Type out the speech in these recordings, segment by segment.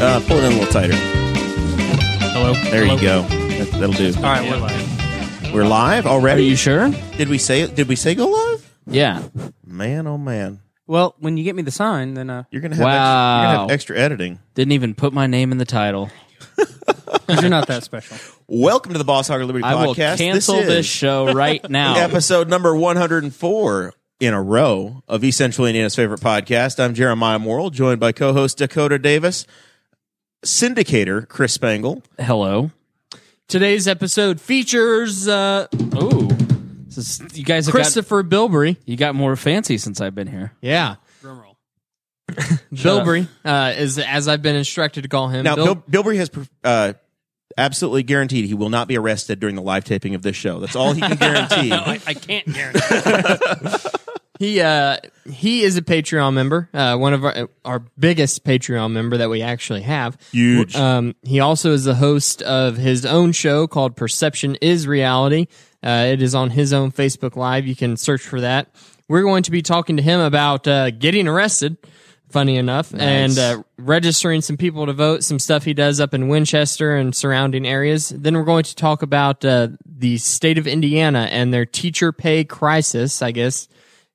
Uh, pull it in a little tighter. Hello. There you go. That, that'll do. All right, we're live. We're live Are already. you sure? Did we say it? Did we say go live? Yeah. Man, oh man, Well, when you get me the sign, then uh, you're gonna have extra, you're gonna Wow. have extra editing. Didn't even put my name in the title. 'cause you're not that special. Welcome to the Boss Hog of Liberty I will podcast. cancel this, this, is show right now. episode number 104 in a row of East Central Indiana's favorite podcast. I'm Jeremiah Morrell, joined by co-host Dakota Davis, syndicator Chris Spangle, Hello. Today's episode features uh, Ooh. This is, you guys have got, Kristopher Bilbrey. you got more fancy since I've been here. Yeah, Bilbrey uh, is as I've been instructed to call him. Now, Bil- Bill, Bilbrey has uh, absolutely guaranteed he will not be arrested during the live taping of this show. That's all he can guarantee. I, I can't guarantee. he uh, he is a Patreon member, uh, one of our our biggest Patreon member that we actually have. Huge. Um, he also is the host of his own show called Perception is Reality. Uh, it is on his own Facebook Live. You can search for that. We're going to be talking to him about uh, getting arrested, funny enough, and uh, registering some people to vote, some stuff he does up in Winchester and surrounding areas. Then we're going to talk about uh, the state of Indiana and their teacher pay crisis, I guess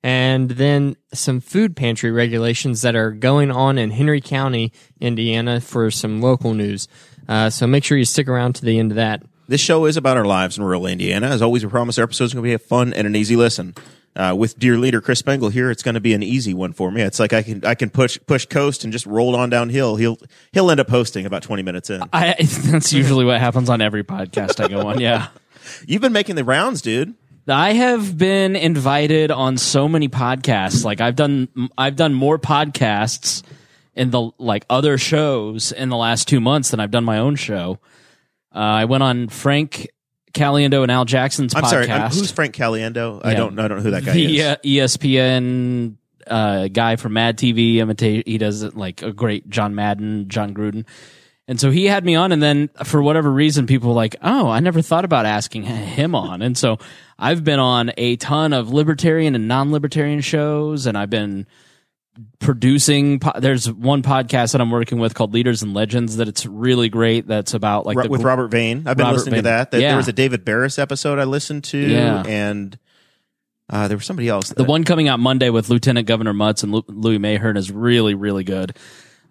and then some food pantry regulations that are going on in Henry County, Indiana, for some local news. Uh, so make sure you stick around to the end of that. This show is about our lives in rural Indiana. As always, we promise our episodes are going to be a fun and an easy listen. Uh, with dear leader Chris Spangle here, it's going to be an easy one for me. It's like I can I can push push coast and just roll on downhill. He'll he'll end up hosting about twenty minutes in. I, that's usually what happens on every podcast I go on. Yeah. You've been making the rounds, dude. I have been invited on so many podcasts. Like I've done, I've done more podcasts in the like other shows in the last two months than I've done my own show. Uh, I went on Frank Caliendo and Al Jackson's I'm podcast. sorry. I'm, who's Frank Caliendo? I don't I don't know who that guy the is. uh, ESPN uh, guy from Mad TV. Imitate. He does like a great John Madden, Jon Gruden. And so he had me on, and then for whatever reason, people were like, "Oh, I never thought about asking him on." And so I've been on a ton of libertarian and non-libertarian shows, and I've been producing. Po- There's one podcast that I'm working with called Leaders and Legends that it's really great. That's about like the with Robert Vane. I've been Robert listening to that. That- Yeah. There was a David Barris episode I listened to, Yeah. and uh, there was somebody else. The one coming out Monday with Lieutenant Governor Mutz and Lu- Louis Mahern is really, really good.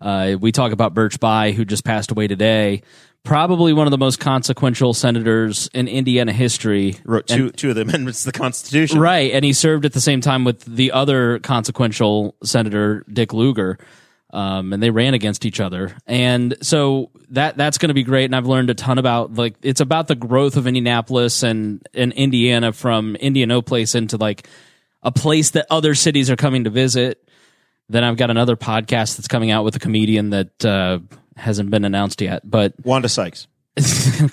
Uh, we talk about Birch Bayh, who just passed away today. Probably one of the most consequential senators in Indiana history. wrote two two of the amendments to the Constitution. Right, and he served at the same time with the other consequential senator, Dick Lugar, um, and they ran against each other. And so that that's going to be great. And I've learned a ton about like it's about the growth of Indianapolis and and Indiana from Indianapolis into like a place that other cities are coming to visit. Then I've got another podcast that's coming out with a comedian that uh, hasn't been announced yet, but Wanda Sykes.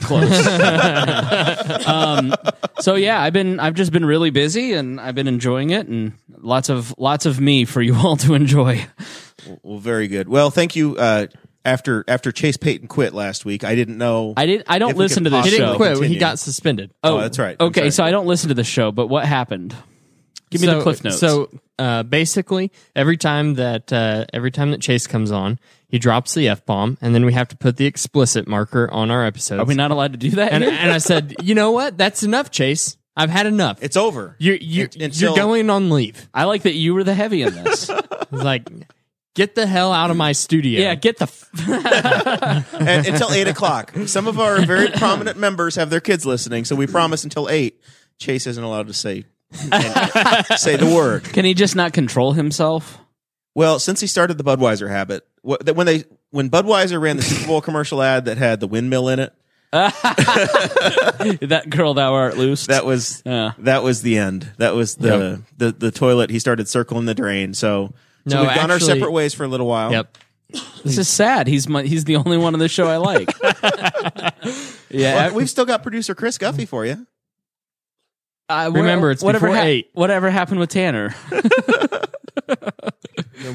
close. um, so yeah, I've been I've just been really busy and I've been enjoying it and lots of lots of me for you all to enjoy. Well, very good. Well, thank you. Uh, after after Chase Peyton quit last week, I didn't know. I didn't I don't listen could to this He show. didn't quit. He got suspended. Oh, that's right. I'm Okay, sorry. so I don't listen to the show, but what happened? Give me so, the cliff notes. So uh, basically, every time that uh, every time that Chase comes on, he drops the f bomb, and then we have to put the explicit marker on our episodes. are we not allowed to do that? and, and I said, you know what? That's enough, Chase. I've had enough. it's over. You're you, It- until- you're going on leave. I like that you were the heavy in this. Like, get the hell out of my studio. yeah, get the. F- and, until eight o'clock. Some of our very prominent members have their kids listening, so we promise until eight. Chase isn't allowed to say say the word. Can he just not control himself? Well, since he started the Budweiser habit, wh- that when they when Budweiser ran the Super Bowl commercial ad that had the windmill in it, that girl thou art loose. That was Yeah. that was the end. That was the the, the toilet. He started circling the drain. So, so No, we've gone our actually- separate ways for a little while. Yep. this is sad. He's my, he's the only one on the show I like. yeah, Well, we've still got producer Chris Guffey for you. Uh, Remember, it's whatever before eight. Whatever happened with Tanner?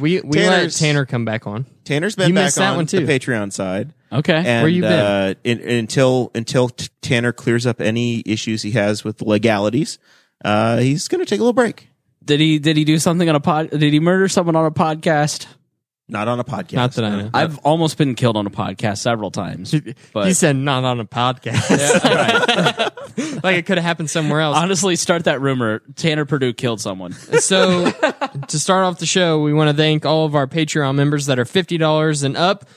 We we let Tanner's- Tanner come back on. Tanner's been You back missed that on one, too. the Patreon side. Okay, And, Where you been? Uh, in, until until t- Tanner clears up any issues he has with legalities, uh, he's going to take a little break. did he did he do something on a pod? Did he murder someone on a podcast? Not on a podcast. Not that I no. know. I've almost been killed on a podcast several times. But he said not on a podcast. like it could have happened somewhere else. honestly, start that rumor. Tanner Purdue killed someone. so to start off the show, we want to thank all of our Patreon members that are fifty dollars and up.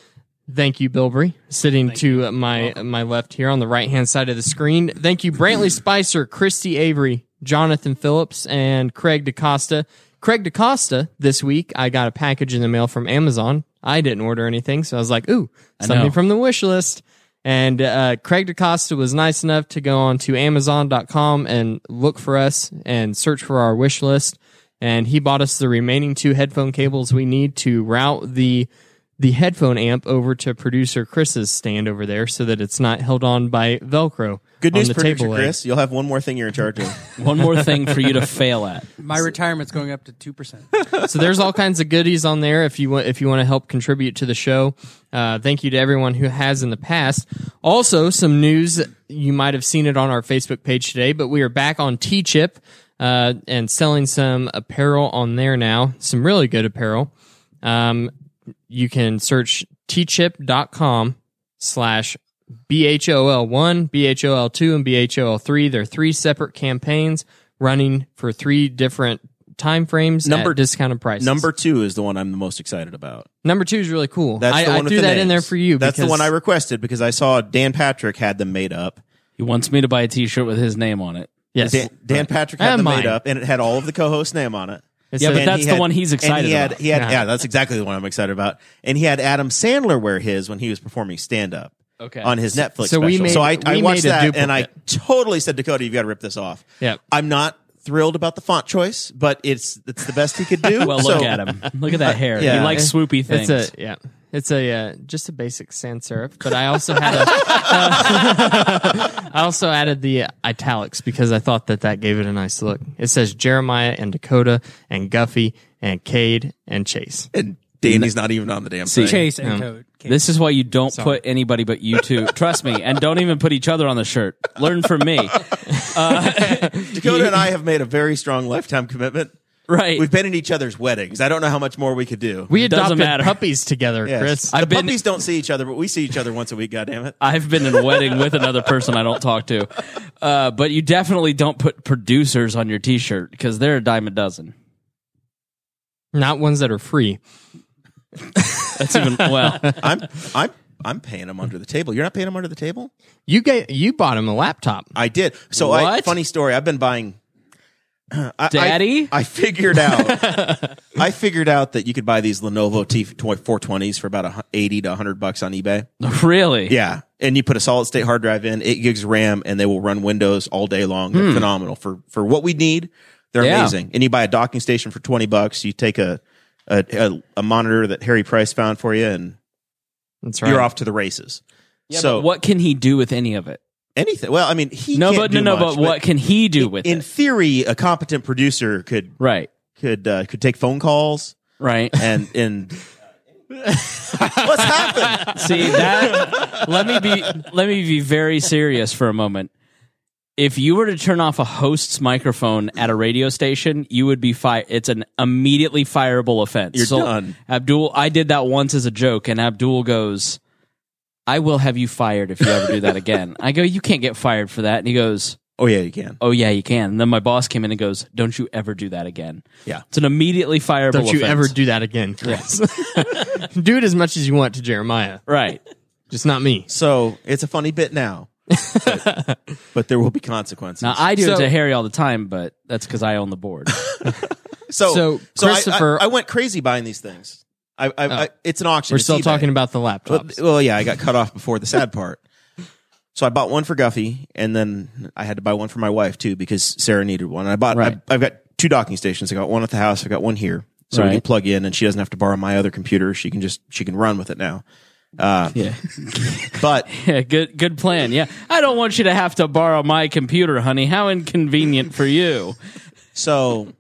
Thank you, Bilbrey, sitting to my my left here on the right hand side of the screen. Thank you, Brantley Spicer, Christy Avery, Jonathan Phillips, and Craig DaCosta. Craig DaCosta, this week I got a package in the mail from Amazon. I didn't order anything, so I was like, "Ooh, something from the wish list." And uh, Craig DaCosta was nice enough to go on to Amazon.com and look for us and search for our wish list. And he bought us the remaining two headphone cables we need to route the the headphone amp over to producer Chris's stand over there so that it's not held on by Velcro. Good on news, the producer table. Chris. You'll have one more thing you're in charge of. One more thing for you to fail at. My retirement's going up to two percent. so there's all kinds of goodies on there if you want if you want to help contribute to the show. Uh, thank you to everyone who has in the past. Also, some news you might have seen it on our Facebook page today, but we are back on Teechip uh, and selling some apparel on there now. Some really good apparel. Um, you can search teechip.com slash BHOL1, BHOL2, and BHOL3. They're three separate campaigns running for three different time frames Number- at discounted prices. Number two is the one I'm the most excited about. number two is really cool. That's I, the one with threw the that in there for you. That's the one I requested because I saw Dan Patrick had them made up. He wants me to buy a T-shirt with his name on it. Yes. Dan, Dan Patrick had And them mine. made up, and it had all of the co-host name on it. It Yeah, says- but that's the had- one he's excited he had, about. He had, Yeah. yeah. that's exactly the one I'm excited about. And he had Adam Sandler wear his when he was performing stand up Okay. on his Netflix so we made- so I, I watched made a that and I totally said, Dakota, you've got to rip this off. Yeah, I'm not thrilled about the font choice, but it's it's the best he could do. Well, So- look at him. Look at that hair. yeah. He likes swoopy things. It's a yeah. It's a uh, just a basic sans serif, but I also had a I also added the italics because I thought that that gave it a nice look. It says Jeremiah and Dakota and Guffey and Cade and Chase. And Danny's not even on the damn thing. Chase and Toad. This is why you don't put anybody but you two. Trust me, and don't even put each other on the shirt. Learn from me. Dakota and I have made a very strong lifetime commitment. Right. We've been in each other's weddings. I don't know how much more we could do. We Doesn't adopted matter. puppies together, Yes. Chris. The I've been- puppies don't see each other, but we see each other once a week. God damn it! I've been in a wedding with another person I don't talk to. Uh, but you definitely don't put producers on your T-shirt because they're a dime a dozen. Not ones that are free. That's even well. I'm I'm I'm paying them under the table. You're not paying them under the table. You get you bought him a laptop. I did. So, I, What? funny story. I've been buying. I- I- Daddy? I, figured out. I figured out that you could buy these Lenovo T four twenties for about a hu- eighty to hundred bucks on eBay. really? Yeah, and you put a solid state hard drive in, eight gigs RAM, and they will run Windows all day long. They're phenomenal for for what we need. They're Hmm. Yeah. amazing. And you buy a docking station for twenty bucks. You take a a, a, a monitor that Harry Price found for you, and That's right. you're off to the races. Yeah, so but what can he do with any of it? anything? Well, I mean, he No, can't but do no, no. much, But what can he do with in it? theory, a competent producer could Right. could uh, could take phone calls Right. and and what's happened? See that? let me be. Let me be very serious for a moment. If you were to turn off a host's microphone at a radio station, you would be fired. It's an immediately fireable offense. You're So, done. Abdul, I did that once as a joke, and Abdul goes, "I will have you fired if you ever do that again." I go, "You can't get fired for that," and he goes. Oh yeah, you can. Oh yeah, you can. And then my boss came in and goes, "Don't you ever do that again." Yeah. it's an immediately fireable. Don't you offense. ever do that again, Chris. do it as much as you want to Jeremiah, Right. just not me. So it's a funny bit now, but, but there will be consequences. Now I do So- it to Harry all the time, but that's because I own the board. so so, so I- Kristopher- I, I, went crazy buying these things. I, I, oh. I it's an auction. We're still eBay. talking about the Well, laptops. well, yeah, I got cut off before the sad part. So I bought one for Guffey, and then I had to buy one for my wife too because Sarah needed one. And I bought. Right. I, I've got two docking stations. I got one at the house. I got one here, so we can plug in, and she doesn't have to borrow my other computer. She can just she can run with it now. Uh, Yeah. but Yeah, good good plan. Yeah. I don't want you to have to borrow my computer, honey. How inconvenient for you. so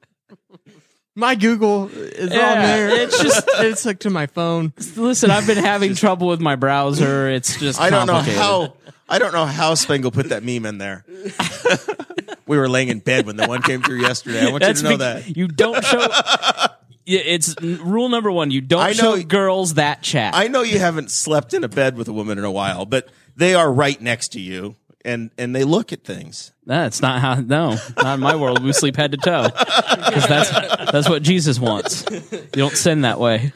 My Google is Yeah, on there. it's just- it's hooked to my phone. Listen, I've been having trouble with my browser. It's just I don't know how I don't know how Spangle put that meme in there. we were laying in bed when the one came through yesterday. I want That's you to know bec- that. you don't show Yeah, it's n- rule number 1, you don't I know- show girls that chat. I know you haven't slept in a bed with a woman in a while, but they are right next to you and and they look at things. That's not how. No, not in my world. We sleep head to toe because that's that's what Jesus wants. You don't sin that way.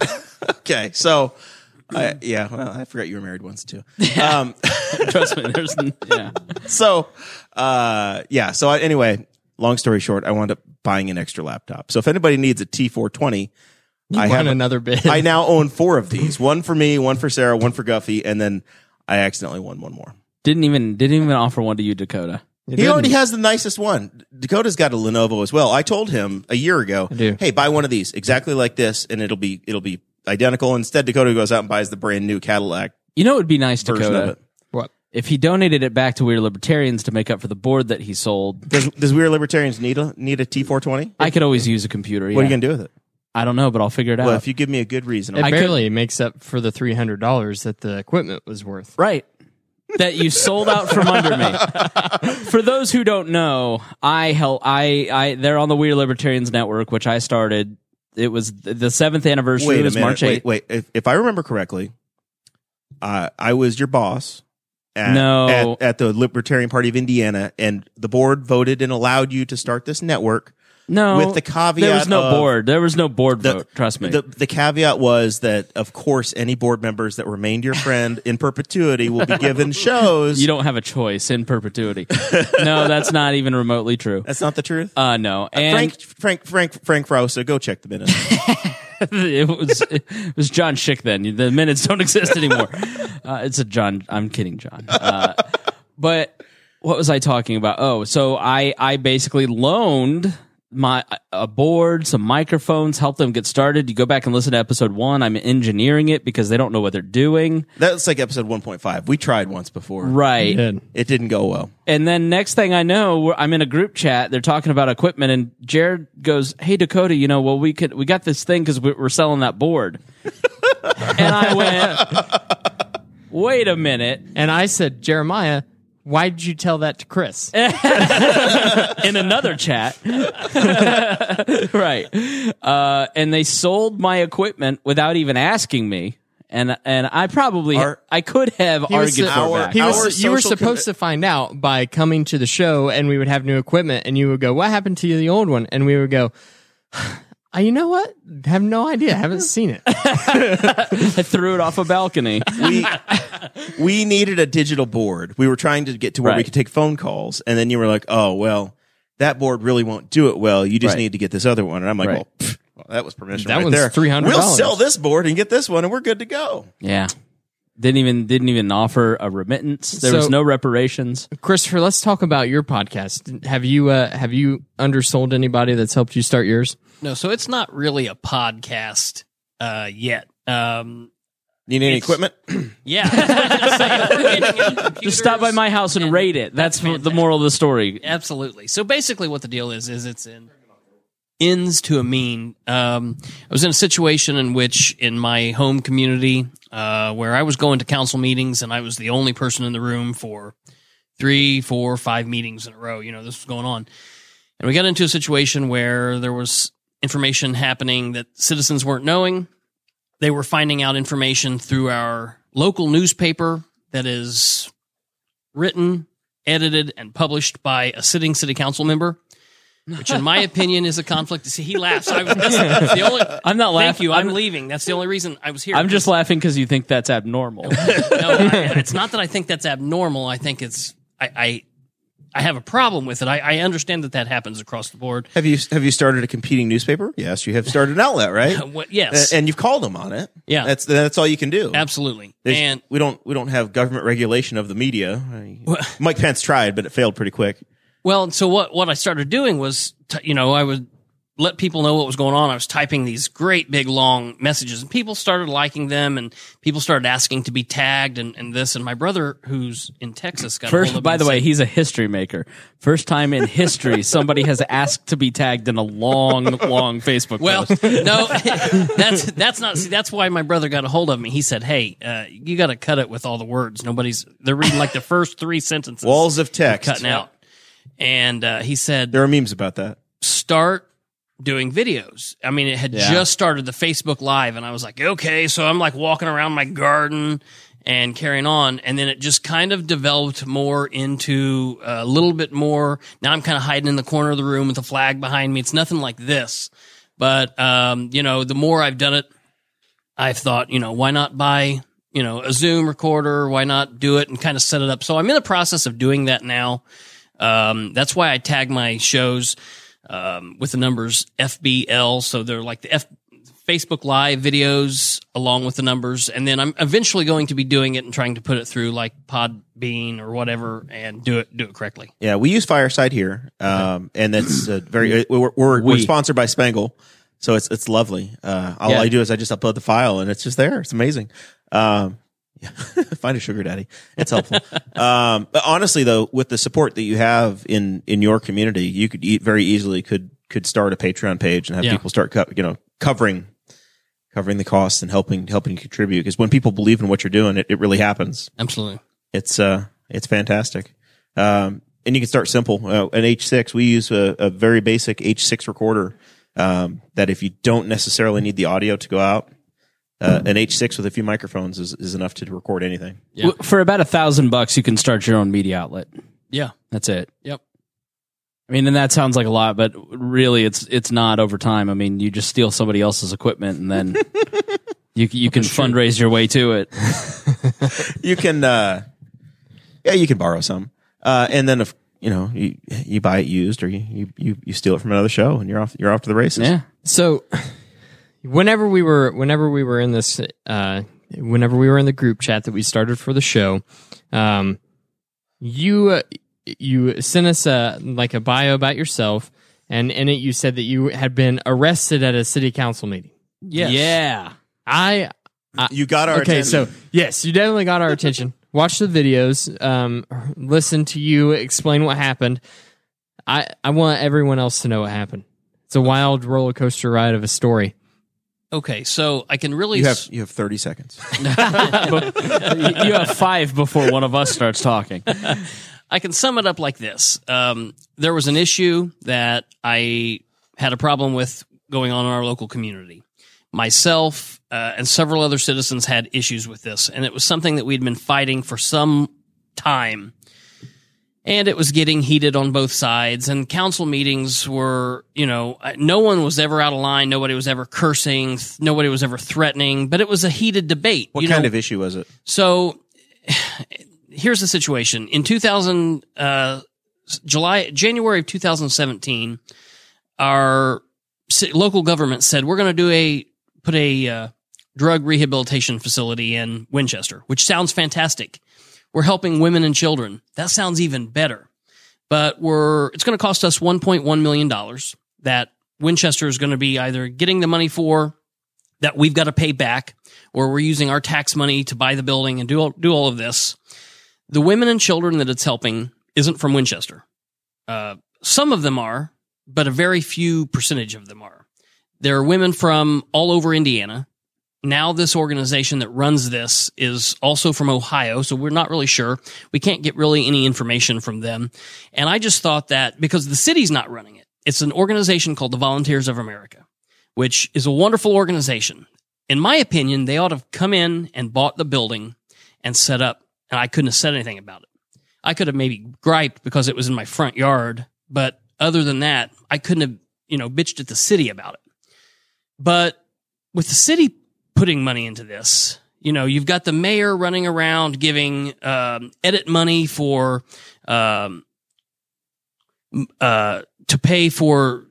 Okay, so I, yeah, well, I forgot you were married once too. Um, Trust me. There's yeah. so uh, yeah, so I, anyway, long story short, I wound up buying an extra laptop. So if anybody needs a T420, I have another bid. I now own four of these. One for me, one for Sarah, one for Guffey, and then I accidentally won one more. Didn't even didn't even offer one to you, Dakota. He already has the nicest one. Dakota's got a Lenovo as well. I told him a year ago, "Hey, buy one of these exactly like this, and it'll be it'll be identical." Instead, Dakota goes out and buys the brand new Cadillac You know, it would be nice, version of Dakota, it. what? If he donated it back to We Are Libertarians to make up for the board that he sold. Does Does We Are Libertarians need a need a T four twenty? I could always use a computer. What are yeah. you gonna do with it? I don't know, but I'll figure it Well, out. if you give me a good reason, It I'll- could- barely makes up for the three hundred dollars that the equipment was worth. Right. That you sold out from under me. For those who don't know, I help. I I they're on the We Are Libertarians Network, which I started. It was th- the seventh anniversary. wait it was minute. March wait, eighth. wait. If, if I remember correctly, uh, I was your boss. At, No. at, at the Libertarian Party of Indiana, and the board voted and allowed you to start this network. No, With the caveat there was no board. There was no board The- vote. Trust me. The, the caveat was that, of course, any board members that remained your friend in perpetuity will be given shows. you don't have a choice in perpetuity. no, that's not even remotely true. That's not the truth. Uh, no, and Frank, Frank, Frank, Frank Frosa, go check the minutes. it was it was John Schick. Then the minutes don't exist anymore. Uh, it's a John. I'm kidding, John. Uh, but what was I talking about? Oh, so I I basically loaned my uh, a board, some microphones, help them get started. You go back and listen to episode one. I'm engineering it because they don't know what they're doing. That's like episode 1.5. We tried once before. Right. Did. It didn't go well. And then next thing I know, I'm in a group chat. They're talking about equipment, and Jared goes, "Hey Dakota, you know, well we could we got this thing because we're selling that board." and I went, "Wait a minute!" And I said, Jeremiah, why did you tell that to Chris? In another chat, right? Uh, and they sold my equipment without even asking me. And and I probably Our- I could have He was, argued for our- it back. he Our was, you were social supposed commi- to find out by coming to the show, and we would have new equipment, and you would go, "What happened to the old one?" And we would go, "Uh, "You know what? Have no idea. Haven't seen it." I threw it off a balcony. We we needed a digital board. We were trying to get to where we could take phone calls, and then you were like, "Oh well, that board really won't do it well. You just Right. need to get this other one." And I'm like, Right. "Well, pff, well, that was permission That right one's there. $300. We'll sell this board and get this one, and we're good to go." Yeah. Didn't even didn't even offer a remittance. There was no reparations. Kristopher, let's talk about your podcast. Have you uh, have you undersold anybody that's helped you start yours? No, so it's not really a podcast uh, yet. Um, you Need any equipment? yeah, that's what I was gonna say. We're getting in Just stop by my house and, and rate it. That's, that's the moral of the story. Absolutely. So basically, what the deal is is it's in ends to a mean. Um, I was in a situation in which, in my home community, uh, where I was going to council meetings and I was the only person in the room for three, four, five meetings in a row. You know, this was going on, and we got into a situation where there was information happening that citizens weren't knowing. They were finding out information through our local newspaper that is written, edited, and published by a sitting city council member, which, in my opinion, is a conflict. See, he laughs. I was, that's, that's the only. I'm not laughing. Thank laughing. you. I'm, I'm, leaving. That's the only reason I was here. I'm just laughing because you think that's abnormal. no. I, it's not that I think that's abnormal. I think it's I, I I have a problem with it. I, I understand that that happens across the board. Have you have you started a competing newspaper? Yes, you have started an outlet, right? What, yes, A- and you've called them on it. Yeah. that's that's all you can do. absolutely. There's- And we don't we don't have government regulation of the media. Mike Pence tried, but it failed pretty quick. Well, so what what I started doing was, t- you know, I would let people know what was going on. I was typing these great big long messages, and people started liking them, and people started asking to be tagged and, and this. And my brother, who's in Texas, got a hold First, of by and the way, he's a history maker. First time in history somebody has asked to be tagged in a long, long Facebook Well, post. no, that's that's not. See, that's why my brother got a hold of me. He said, "Hey, uh, you got to cut it with all the words. Nobody's they're reading like the first three sentences, Walls of text. cutting out." And uh, he said, There are memes about that. start doing videos. I mean, it had Yeah. just started the Facebook Live, and I was like, okay. So I'm like walking around my garden and carrying on, and then it just kind of developed more into a little bit more. Now I'm kind of hiding in the corner of the room with a flag behind me. It's nothing like this, but um, you know, the more I've done it, I've thought, you know, why not buy, you know, a Zoom recorder? Why not do it and kind of set it up? So I'm in the process of doing that now. Um, that's why I tag my shows um, with the numbers FBL. So they're like the F- Facebook Live videos along with the numbers. And then I'm eventually going to be doing it and trying to put it through like Podbean or whatever and do it do it correctly. Yeah, we use Fireside here, um, and that's uh, very. We're, we're, we're We. sponsored by Spangle, so it's it's lovely. Uh, all Yeah. I do is I just upload the file, and it's just there. It's amazing. Um, yeah. find a sugar daddy. It's helpful. um, but honestly, though, with the support that you have in in your community, you could e- very easily could could start a Patreon page and have Yeah. people start co- you know covering covering the costs and helping helping contribute. Because when people believe in what you're doing, it, it really happens Absolutely. it's uh it's fantastic um and you can start simple uh, an h6 we use a, a very basic h6 recorder um that if you don't necessarily need the audio to go out uh, an h6 with a few microphones is, is enough to record anything Yeah. W- For about a thousand bucks, you can start your own media outlet. Yeah. That's it. Yep. I mean, and that sounds like a lot, but really, it's it's not over time. I mean, you just steal somebody else's equipment, and then you you can fundraise your way to it. you can uh yeah you can borrow some uh and then if you know you you buy it used or you you you, you steal it from another show and you're off you're off to the races Yeah. So, whenever we were, whenever we were in this, uh, whenever we were in the group chat that we started for the show, um, you uh, you sent us a like a bio about yourself, and in it you said that you had been arrested at a city council meeting. Yeah. I you got our okay, attention. so yes, you definitely got our attention. Watch the videos, um, listen to you explain what happened. I I want everyone else to know what happened. It's a wild roller coaster ride of a story. Okay. So I can really you have s- you have 30 seconds you you have five before one of us starts talking. I can sum it up like this. Um, there was an issue that I had a problem with going on in our local community. Myself uh, and several other citizens had issues with this, and it was something that we'd been fighting for some time. And it was getting heated on both sides, and council meetings were, you know, uh, no one was ever out of line. Nobody was ever cursing. th- Nobody was ever threatening, but it was a heated debate. what kind know, of issue was it so here's the situation. In 2000, uh, July, January of 2017, our local government said we're going to do a, put a, uh, drug rehabilitation facility in Winchester, which sounds fantastic. We're helping women and children. That sounds even better. But we're, it's going to cost us $1.1 million that Winchester is going to be either getting the money for that we've got to pay back or we're using our tax money to buy the building and do all, do all of this. The women and children that it's helping isn't from Winchester. Uh, some of them are, but a very few percentage of them are. There are women from all over Indiana. Now this organization that runs this is also from Ohio, so we're not really sure. We can't get really any information from them. And I just thought that because the city's not running it, it's an organization called the Volunteers of America, which is a wonderful organization. In my opinion, they ought to have come in and bought the building and set up, and I couldn't have said anything about it. I could have maybe griped because it was in my front yard, but other than that, I couldn't have, you know, bitched at the city about it. But with the city putting money into this, you know, you've got the mayor running around giving um, edit money for um, uh, to pay for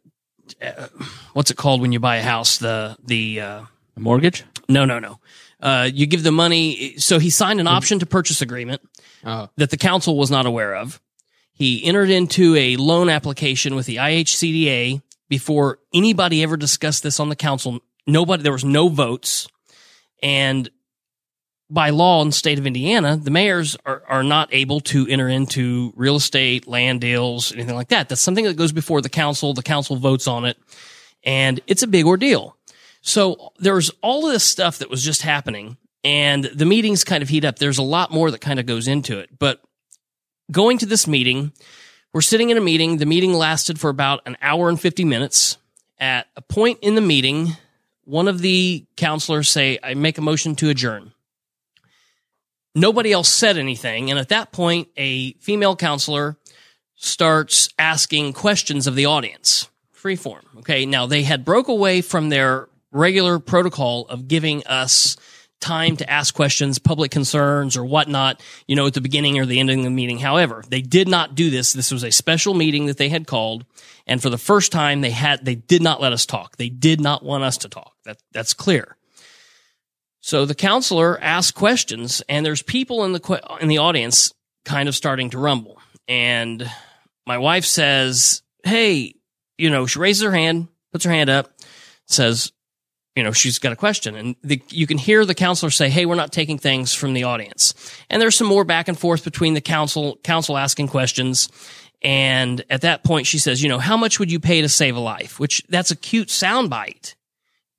uh, what's it called when you buy a house? The the uh, Mortgage? no no no. Uh, you give the money. So he signed an option to purchase agreement Oh. that the council was not aware of. He entered into a loan application with the IHCDA before anybody ever discussed this on the council. Nobody, there was no votes. And by law in the state of Indiana, the mayors are, are not able to enter into real estate, land deals, anything like that. That's something that goes before the council. The council votes on it. And it's a big ordeal. So there's all of this stuff that was just happening and the meetings kind of heat up. There's a lot more that kind of goes into it, but going to this meeting, we're sitting in a meeting. The meeting lasted for about an hour and 50 minutes. At a point in the meeting, one of the councilors say, I make a motion to adjourn. Nobody else said anything. And at that point, a female councilor starts asking questions of the audience. Free form. Okay. Now they had broke away from their regular protocol of giving us time to ask questions, public concerns or whatnot, you know, at the beginning or the ending of the meeting. However, they did not do this. This was a special meeting that they had called. And for the first time they had, they did not let us talk. They did not want us to talk. That, that's clear. So the councilor asked questions and there's people in the, in the audience kind of starting to rumble. And my wife says, Hey, you know, she raises her hand, puts her hand up, says, you know, she's got a question and the, you can hear the councilor say, Hey, we're not taking things from the audience. And there's some more back and forth between the council, council asking questions. And at that point, she says, you know, how much would you pay to save a life? Which that's a cute soundbite.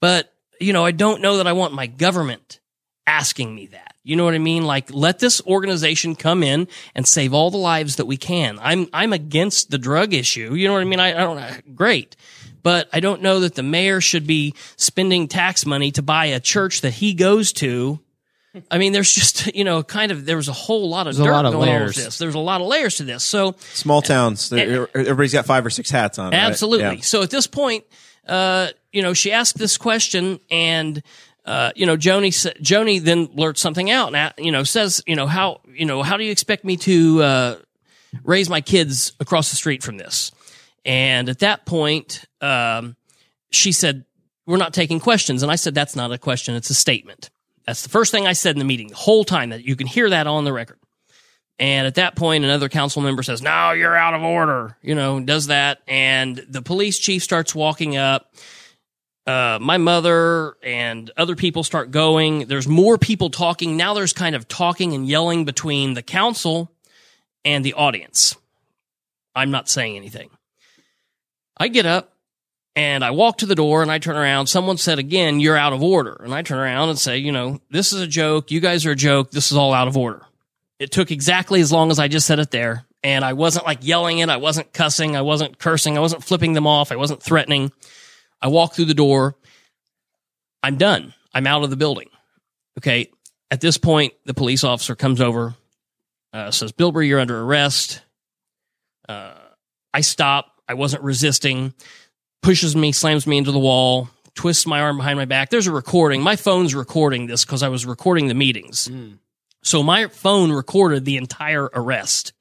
But, you know, I don't know that I want my government asking me that. You know what I mean? Like, let this organization come in and save all the lives that we can. I'm, I'm against the drug issue. You know what I mean? I, I don't, uh, great. But I don't know that the mayor should be spending tax money to buy a church that he goes to. I mean, there's just, you know, kind of, there was a whole lot of There's a dirt lot of going layers. with this. There's a lot of layers to this. So, Small towns. They're- Everybody's got five or six hats on. right? Absolutely. Yeah. So at this point, uh, you know, she asked this question and, uh, you know, Joni, Joni then blurts something out and, you know, says, you know, how, you know, how do you expect me to, uh, raise my kids across the street from this? And at that point, um, she said, we're not taking questions. And I said, that's not a question. It's a statement. That's the first thing I said in the meeting the whole time that you can hear that on the record. And at that point, another council member says, no, you're out of order, you know, does that. And the police chief starts walking up. Uh, my mother and other people start going. There's more people talking. Now there's kind of talking and yelling between the council and the audience. I'm not saying anything. I get up and I walk to the door and I turn around. Someone said again, you're out of order. And I turn around and say, you know, this is a joke. You guys are a joke. This is all out of order. It took exactly as long as I just said it there. And I wasn't like yelling it. I wasn't cussing. I wasn't cursing. I wasn't flipping them off. I wasn't threatening. I walk through the door. I'm done. I'm out of the building. Okay. At this point, the police officer comes over, uh, says, Bilbrey, you're under arrest. Uh, I stop. I wasn't resisting. Pushes me, slams me into the wall, twists my arm behind my back. There's a recording. My phone's recording this because I was recording the meetings. Hmm. So my phone recorded the entire arrest.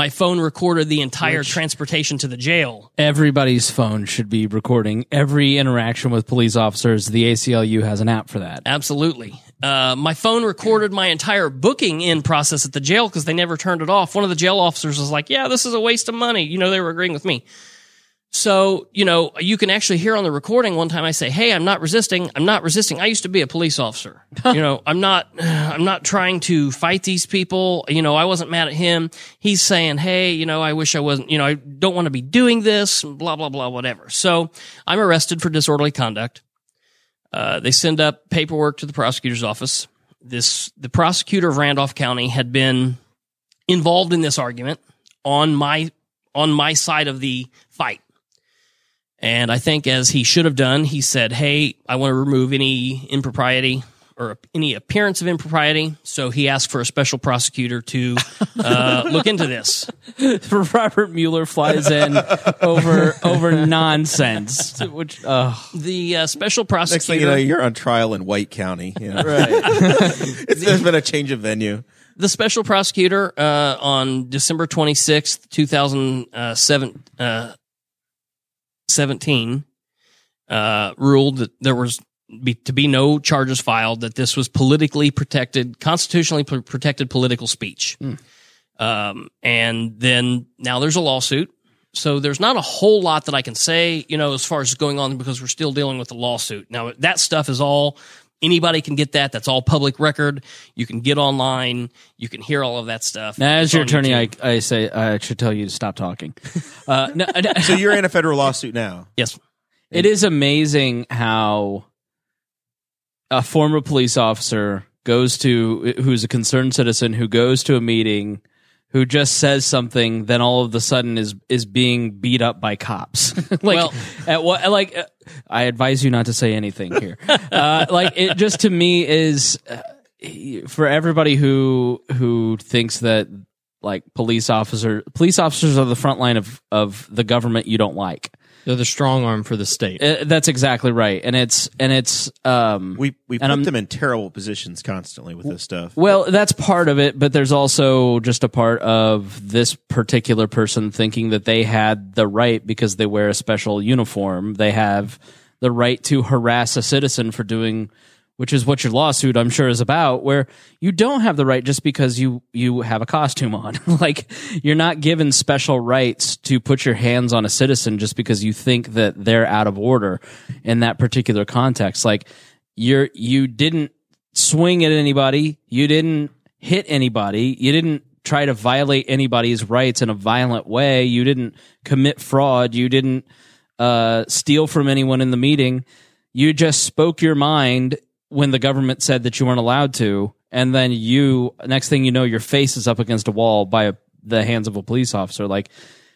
My phone recorded the entire transportation to the jail. Everybody's phone should be recording every interaction with police officers. The ACLU has an app for that. Absolutely. Uh, my phone recorded my entire booking in process at the jail because they never turned it off. One of the jail officers was like, yeah, this is a waste of money. You know, they were agreeing with me. So, you know, you can actually hear on the recording one time I say, Hey, I'm not resisting. I'm not resisting. I used to be a police officer. you know, I'm not, I'm not trying to fight these people. You know, I wasn't mad at him. He's saying, Hey, you know, I wish I wasn't, you know, I don't want to be doing this, blah, blah, blah, whatever. So I'm arrested for disorderly conduct. Uh, they send up paperwork to the prosecutor's office. This, the prosecutor of Randolph County had been involved in this argument on my, on my side of the fight. And I think as he should have done, he said, Hey, I want to remove any impropriety or any appearance of impropriety. So he asked for a special prosecutor to uh, look into this. Robert Mueller flies in over over nonsense, which uh, The uh, special Next thing prosecutor. you know, you're on trial in White County. You know? right. It's- There's been a change of venue. the special prosecutor uh, on December 26th, 2007, uh, 17, uh, ruled that there was be, to be no charges filed, that this was politically protected, constitutionally pr- protected political speech. Um, and then now there's a lawsuit. So there's not a whole lot that I can say, you know, as far as going on because we're still dealing with the lawsuit. Now that stuff is all anybody can get that. That's all public record. You can get online. You can hear all of that stuff. Now, as It's your attorney, I, I say I should tell you to stop talking. Uh, no, no, So you're in a federal lawsuit now. yes, it is amazing how a former police officer goes to who's a concerned citizen who goes to a meeting who just says something then all of a sudden is is being beat up by cops. Like Well- at what like uh, i advise you not to say anything here. Uh, like it just to me is uh, for everybody who who thinks that like police officer police officers are the front line of of the government you don't like They're the strong arm for the state. uh, that's exactly right, and it's and it's um We we And put I'm- them in terrible positions constantly with this stuff. well, that's part of it, but there's also just a part of this particular person thinking that they had the right because they wear a special uniform. They have the right to harass a citizen for doing which is what your lawsuit I'm sure is about where you don't have the right just because you you have a costume on. like you're not given special rights to put your hands on a citizen just because you think that they're out of order in that particular context. Like you're you didn't swing at anybody. You didn't hit anybody. You didn't try to violate anybody's rights in a violent way. You didn't commit fraud. You didn't uh, steal from anyone in the meeting. You just spoke your mind when the government said that you weren't allowed to. And then you, next thing you know, your face is up against a wall by a, the hands of a police officer. Like,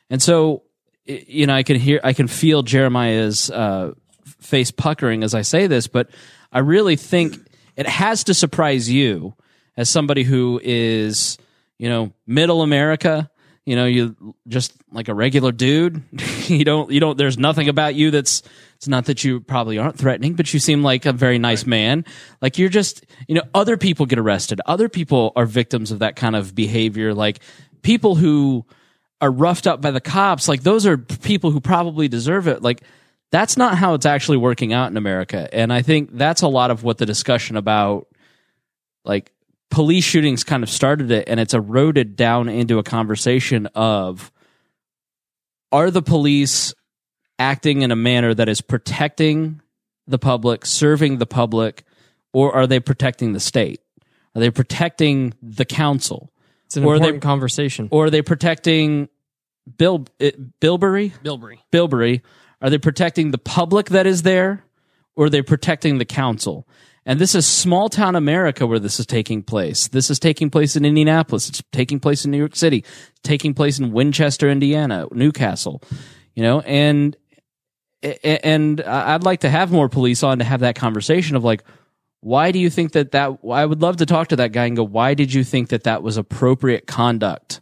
and so, you know, I can hear, I can feel Jeremiah's uh, face puckering as I say this, but I really think it has to surprise you as somebody who is, you know, middle America. You know, you just like a regular dude. you don't, you don't. There's nothing about you that's. It's not that you probably aren't threatening, but you seem like a very nice man. Like you're just, you know, other people get arrested. Other people are victims of that kind of behavior. Like people who are roughed up by the cops, like those are people who probably deserve it. Like that's not how it's actually working out in America. And I think that's a lot of what the discussion about like police shootings kind of started it and it's eroded down into a conversation of are the police acting in a manner that is protecting the public, serving the public, or are they protecting the state? Are they protecting the council? It's an Or they- important conversation. Or are they protecting Bill it, Bilbrey? Bilbrey. Bilbrey, are they protecting the public that is there or are they protecting the council? And this is small town America where this is taking place. This is taking place in Indianapolis. It's taking place in New York City, it's taking place in Winchester, Indiana, New Castle, you know, and and I'd like to have more police on to have that conversation of like, why do you think that that? I would love to talk to that guy and go, why did you think that that was appropriate conduct?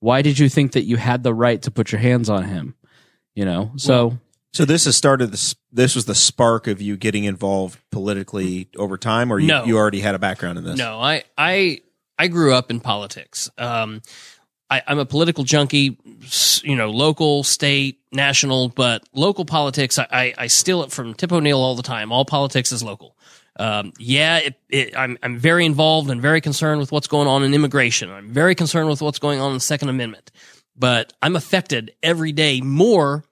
Why did you think that you had the right to put your hands on him? You know, so So this has started. This this was the spark of you getting involved politically over time, or you, No. you already had a background in this. No, I I I grew up in politics. Um, I, I'm a political junkie, you know, local, state, national, but local politics. I, I, I steal it from Tip O'Neill all the time. All politics is local. Um, yeah, it, it, I'm I'm very involved and very concerned with what's going on in immigration. I'm very concerned with what's going on in the Second Amendment. But I'm affected every day more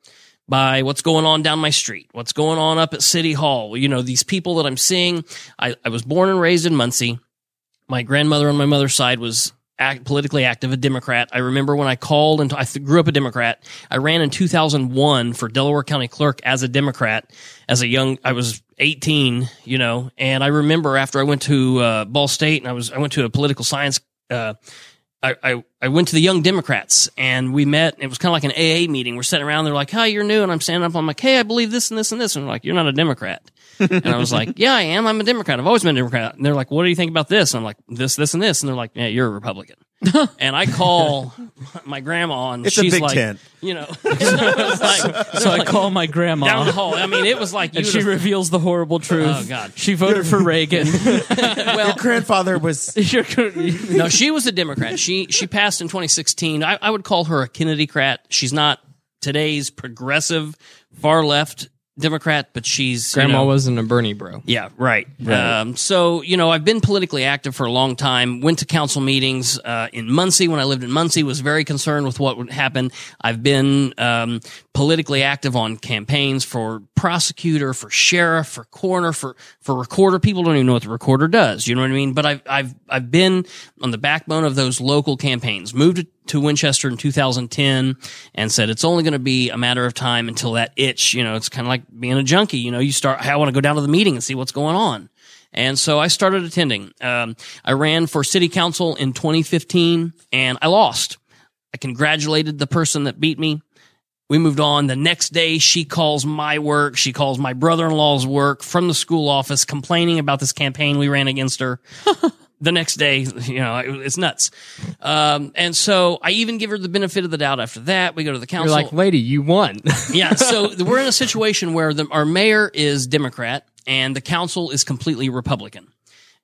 by what's going on down my street, what's going on up at City Hall. You know, these people that I'm seeing. I, I was born and raised in Muncie. My grandmother on my mother's side was act, politically active, a Democrat. I remember when I called and I th- grew up a Democrat. I ran in 2001 for Delaware County Clerk as a Democrat. As a young, I was 18, you know, and I remember after I went to uh, Ball State and I was I went to a political science. Uh, I, I, I went to the Young Democrats and we met. It was kind of like an AA meeting. We're sitting around. They're like, "Hi, you're new," and I'm standing up. I'm like, "Hey, I believe this and this and this." And like, "You're not a Democrat." And I was like, "Yeah, I am. I'm a Democrat. I've always been a Democrat." And they're like, "What do you think about this?" And I'm like, "This, this, and this." And they're like, "Yeah, you're a Republican." and I call my grandma, and It's a she's big like, tent. you know, like, So I call my grandma. down the hall. I mean, it was like and she reveals the horrible oh, truth. Oh, God. She voted for Reagan. Your grandfather was. You're- no, she was a Democrat. She she passed in 2016. I, I would call her a Kennedy-crat. She's not today's progressive, far left Democrat, but she's you Grandma know- wasn't a Bernie bro. Yeah, right. Um, so, you know, I've been politically active for a long time. Went to council meetings uh, in Muncie when I lived in Muncie. Was very concerned with what would happen. I've been um, politically active on campaigns for prosecutor, for sheriff, for coroner, for for recorder. People don't even know what the recorder does. You know what I mean? But I've I've I've been on the backbone of those local campaigns. Moved to Winchester in 2010 and said it's only going to be a matter of time until that itch, you know, it's kind of like being a junkie, you know, you start, I want to go down to the meeting and see what's going on. And so I started attending. Um, I ran for city council in 2015 and I lost. I congratulated the person that beat me. We moved on. The next day, she calls my work. She calls my brother-in-law's work from the school office complaining about this campaign we ran against her. the next day, you know, it's nuts. Um, and so I even give her the benefit of the doubt after that. We go to the You're council. like, lady, you won. yeah. So we're in a situation where the, our mayor is Democrat and the council is completely Republican.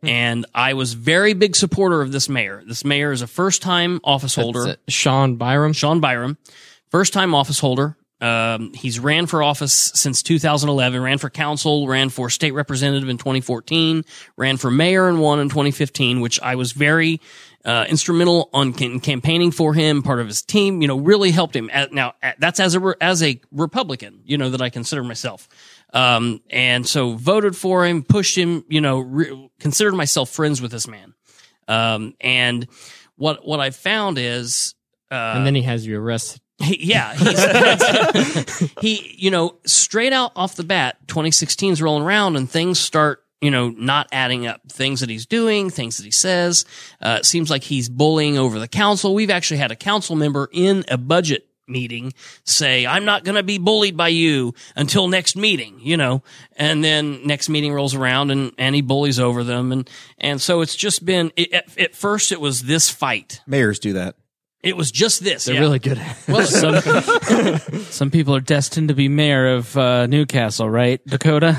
And I was very big supporter of this mayor. This mayor is a first time office holder. Shon Byrum. Shon Byrum, first time office holder. Um, he's ran for office since 2011, ran for council, ran for state representative in 2014, ran for mayor and won in 2015, which I was very uh, instrumental on cam- campaigning for him, part of his team, you know, really helped him. Now, at, that's as a, as a Republican, you know, that I consider myself. Um, and so voted for him, pushed him, you know, re- considered myself friends with this man. Um, and what, what I found is, uh, and then he has you arrested. He, yeah, he, you know, straight out off the bat, 2016 is rolling around and things start, you know, not adding up. Things that he's doing, things that he says. Uh, it seems like he's bullying over the council. We've actually had a council member in a budget meeting say, I'm not going to be bullied by you until next meeting, you know, and then next meeting rolls around and, and he bullies over them. And, and so it's just been, it, at, at first it was this fight. Mayors do that. It was just this. They're yeah. really good well, some, some people are destined to be mayor of uh, New Castle, right, Dakota?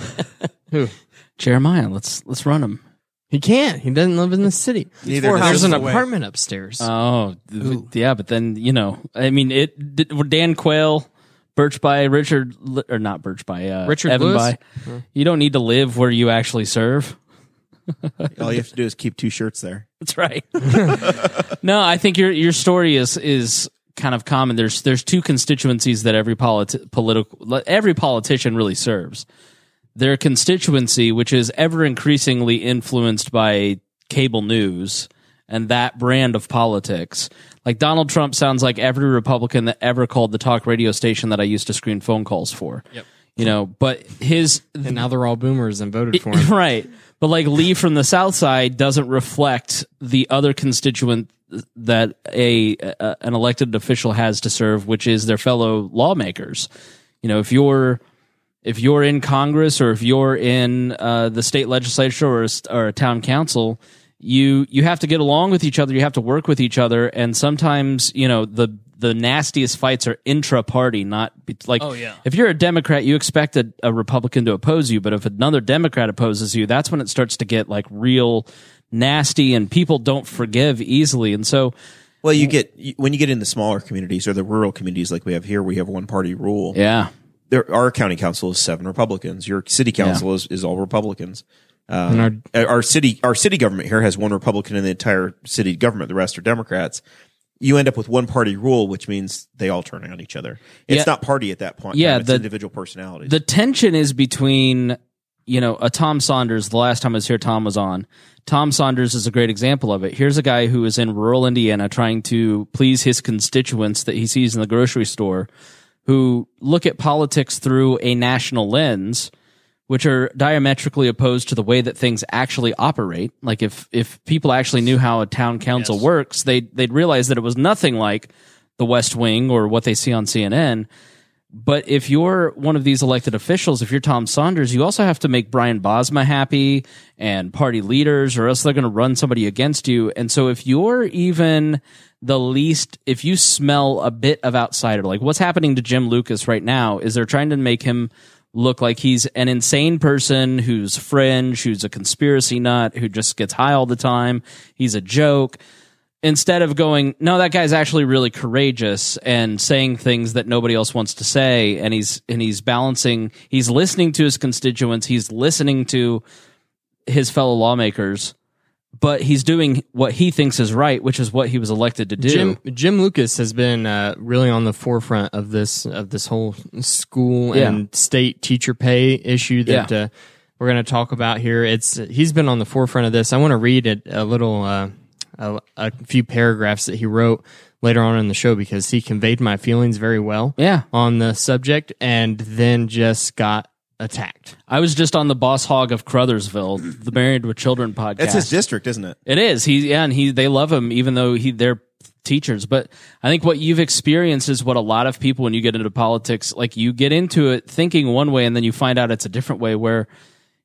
Who? Jeremiah. Let's let's run him. He can't. He doesn't live in the city. Neither There's an the way. apartment upstairs. Oh, th- yeah, but then you know, I mean, it did, Dan Quayle, Birch Bayh Richard, Li- or not Birch Bayh uh, Richard Evan Lewis? by. You don't need to live where you actually serve. All you have to do is keep two shirts there. That's right. no, I think your your story is is kind of common. There's there's two constituencies that every politi- political every politician really serves. Their constituency, which is ever increasingly influenced by cable news and that brand of politics. Like Donald Trump sounds like every Republican that ever called the talk radio station that I used to screen phone calls for. Yep. You know, but his and now they're all boomers and voted for him. right. But like Lee from the South Side doesn't reflect the other constituent that a, a an elected official has to serve, which is their fellow lawmakers. You know, if you're if you're in Congress or if you're in uh, the state legislature or a, or a town council, you you have to get along with each other. You have to work with each other, and sometimes you know the the nastiest fights are intra party, not be- like Oh, yeah. if you're a Democrat, you expect a, a Republican to oppose you, but if another Democrat opposes you, that's when it starts to get like real nasty, and people don't forgive easily, and so Well, you get when you get in the smaller communities or the rural communities like we have here, we have one party rule. yeah, There, our county council is seven Republicans. Your city council is, is all Republicans. And our, Uh, our city our city government here has one Republican in the entire city government. The rest are Democrats. You end up with one party rule, which means they all turn on each other. It's Yeah. not party at that point. Yeah, time. it's the- individual personalities. the tension is between you know a Tom Saunders. The last time I was here, Tom was on. Tom Saunders is a great example of it. Here's a guy who is in rural Indiana trying to please his constituents that he sees in the grocery store, who look at politics through a national lens, which are diametrically opposed to the way that things actually operate. Like if if people actually knew how a town council works, they they'd realize that it was nothing like the West Wing or what they see on CNN But if you're one of these elected officials, if you're Tom Saunders, you also have to make Brian Bosma happy and party leaders, or else they're going to run somebody against you. And so if you're even the least, if you smell a bit of outsider, like what's happening to Jim Lucas right now is they're trying to make him look like he's an insane person who's fringe, who's a conspiracy nut, who just gets high all the time. He's a joke instead of going, no, that guy's actually really courageous and saying things that nobody else wants to say, and he's and he's balancing, he's listening to his constituents, he's listening to his fellow lawmakers, but he's doing what he thinks is right, which is what he was elected to do. Jim Jim Lucas has been uh, really on the forefront of this of this whole school Yeah. and state teacher pay issue that Yeah. uh, we're going to talk about here. It's he's been on the forefront of this. I want to read it a little uh, a, a few paragraphs that he wrote later on in the show because he conveyed my feelings very well. Yeah. on the subject, and then just got attacked. I was just on the Boss Hog of Crothersville, the Married with Children podcast. It's his district, isn't it? It is. He yeah, and he they love him even though he they're teachers. But I think what you've experienced is what a lot of people when you get into politics, like you get into it thinking one way and then you find out it's a different way where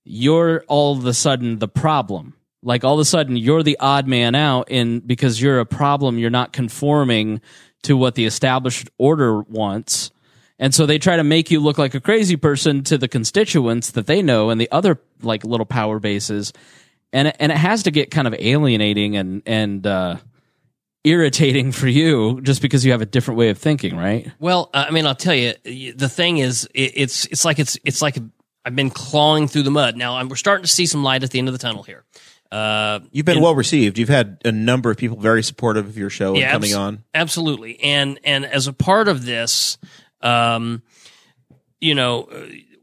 you're all of a sudden the problem. Like all of a sudden you're the odd man out in because you're a problem, you're not conforming to what the established order wants. And so they try to make you look like a crazy person to the constituents that they know and the other like little power bases. And it, and it has to get kind of alienating and and uh, irritating for you just because you have a different way of thinking, right? Well, uh, I mean, I'll tell you, the thing is, it, it's it's like it's it's like I've been clawing through the mud. Now I'm, we're starting to see some light at the end of the tunnel here. Uh, You've been well received. You've had a number of people very supportive of your show and yeah, coming abs- on. absolutely. And and as a part of this, um, you know,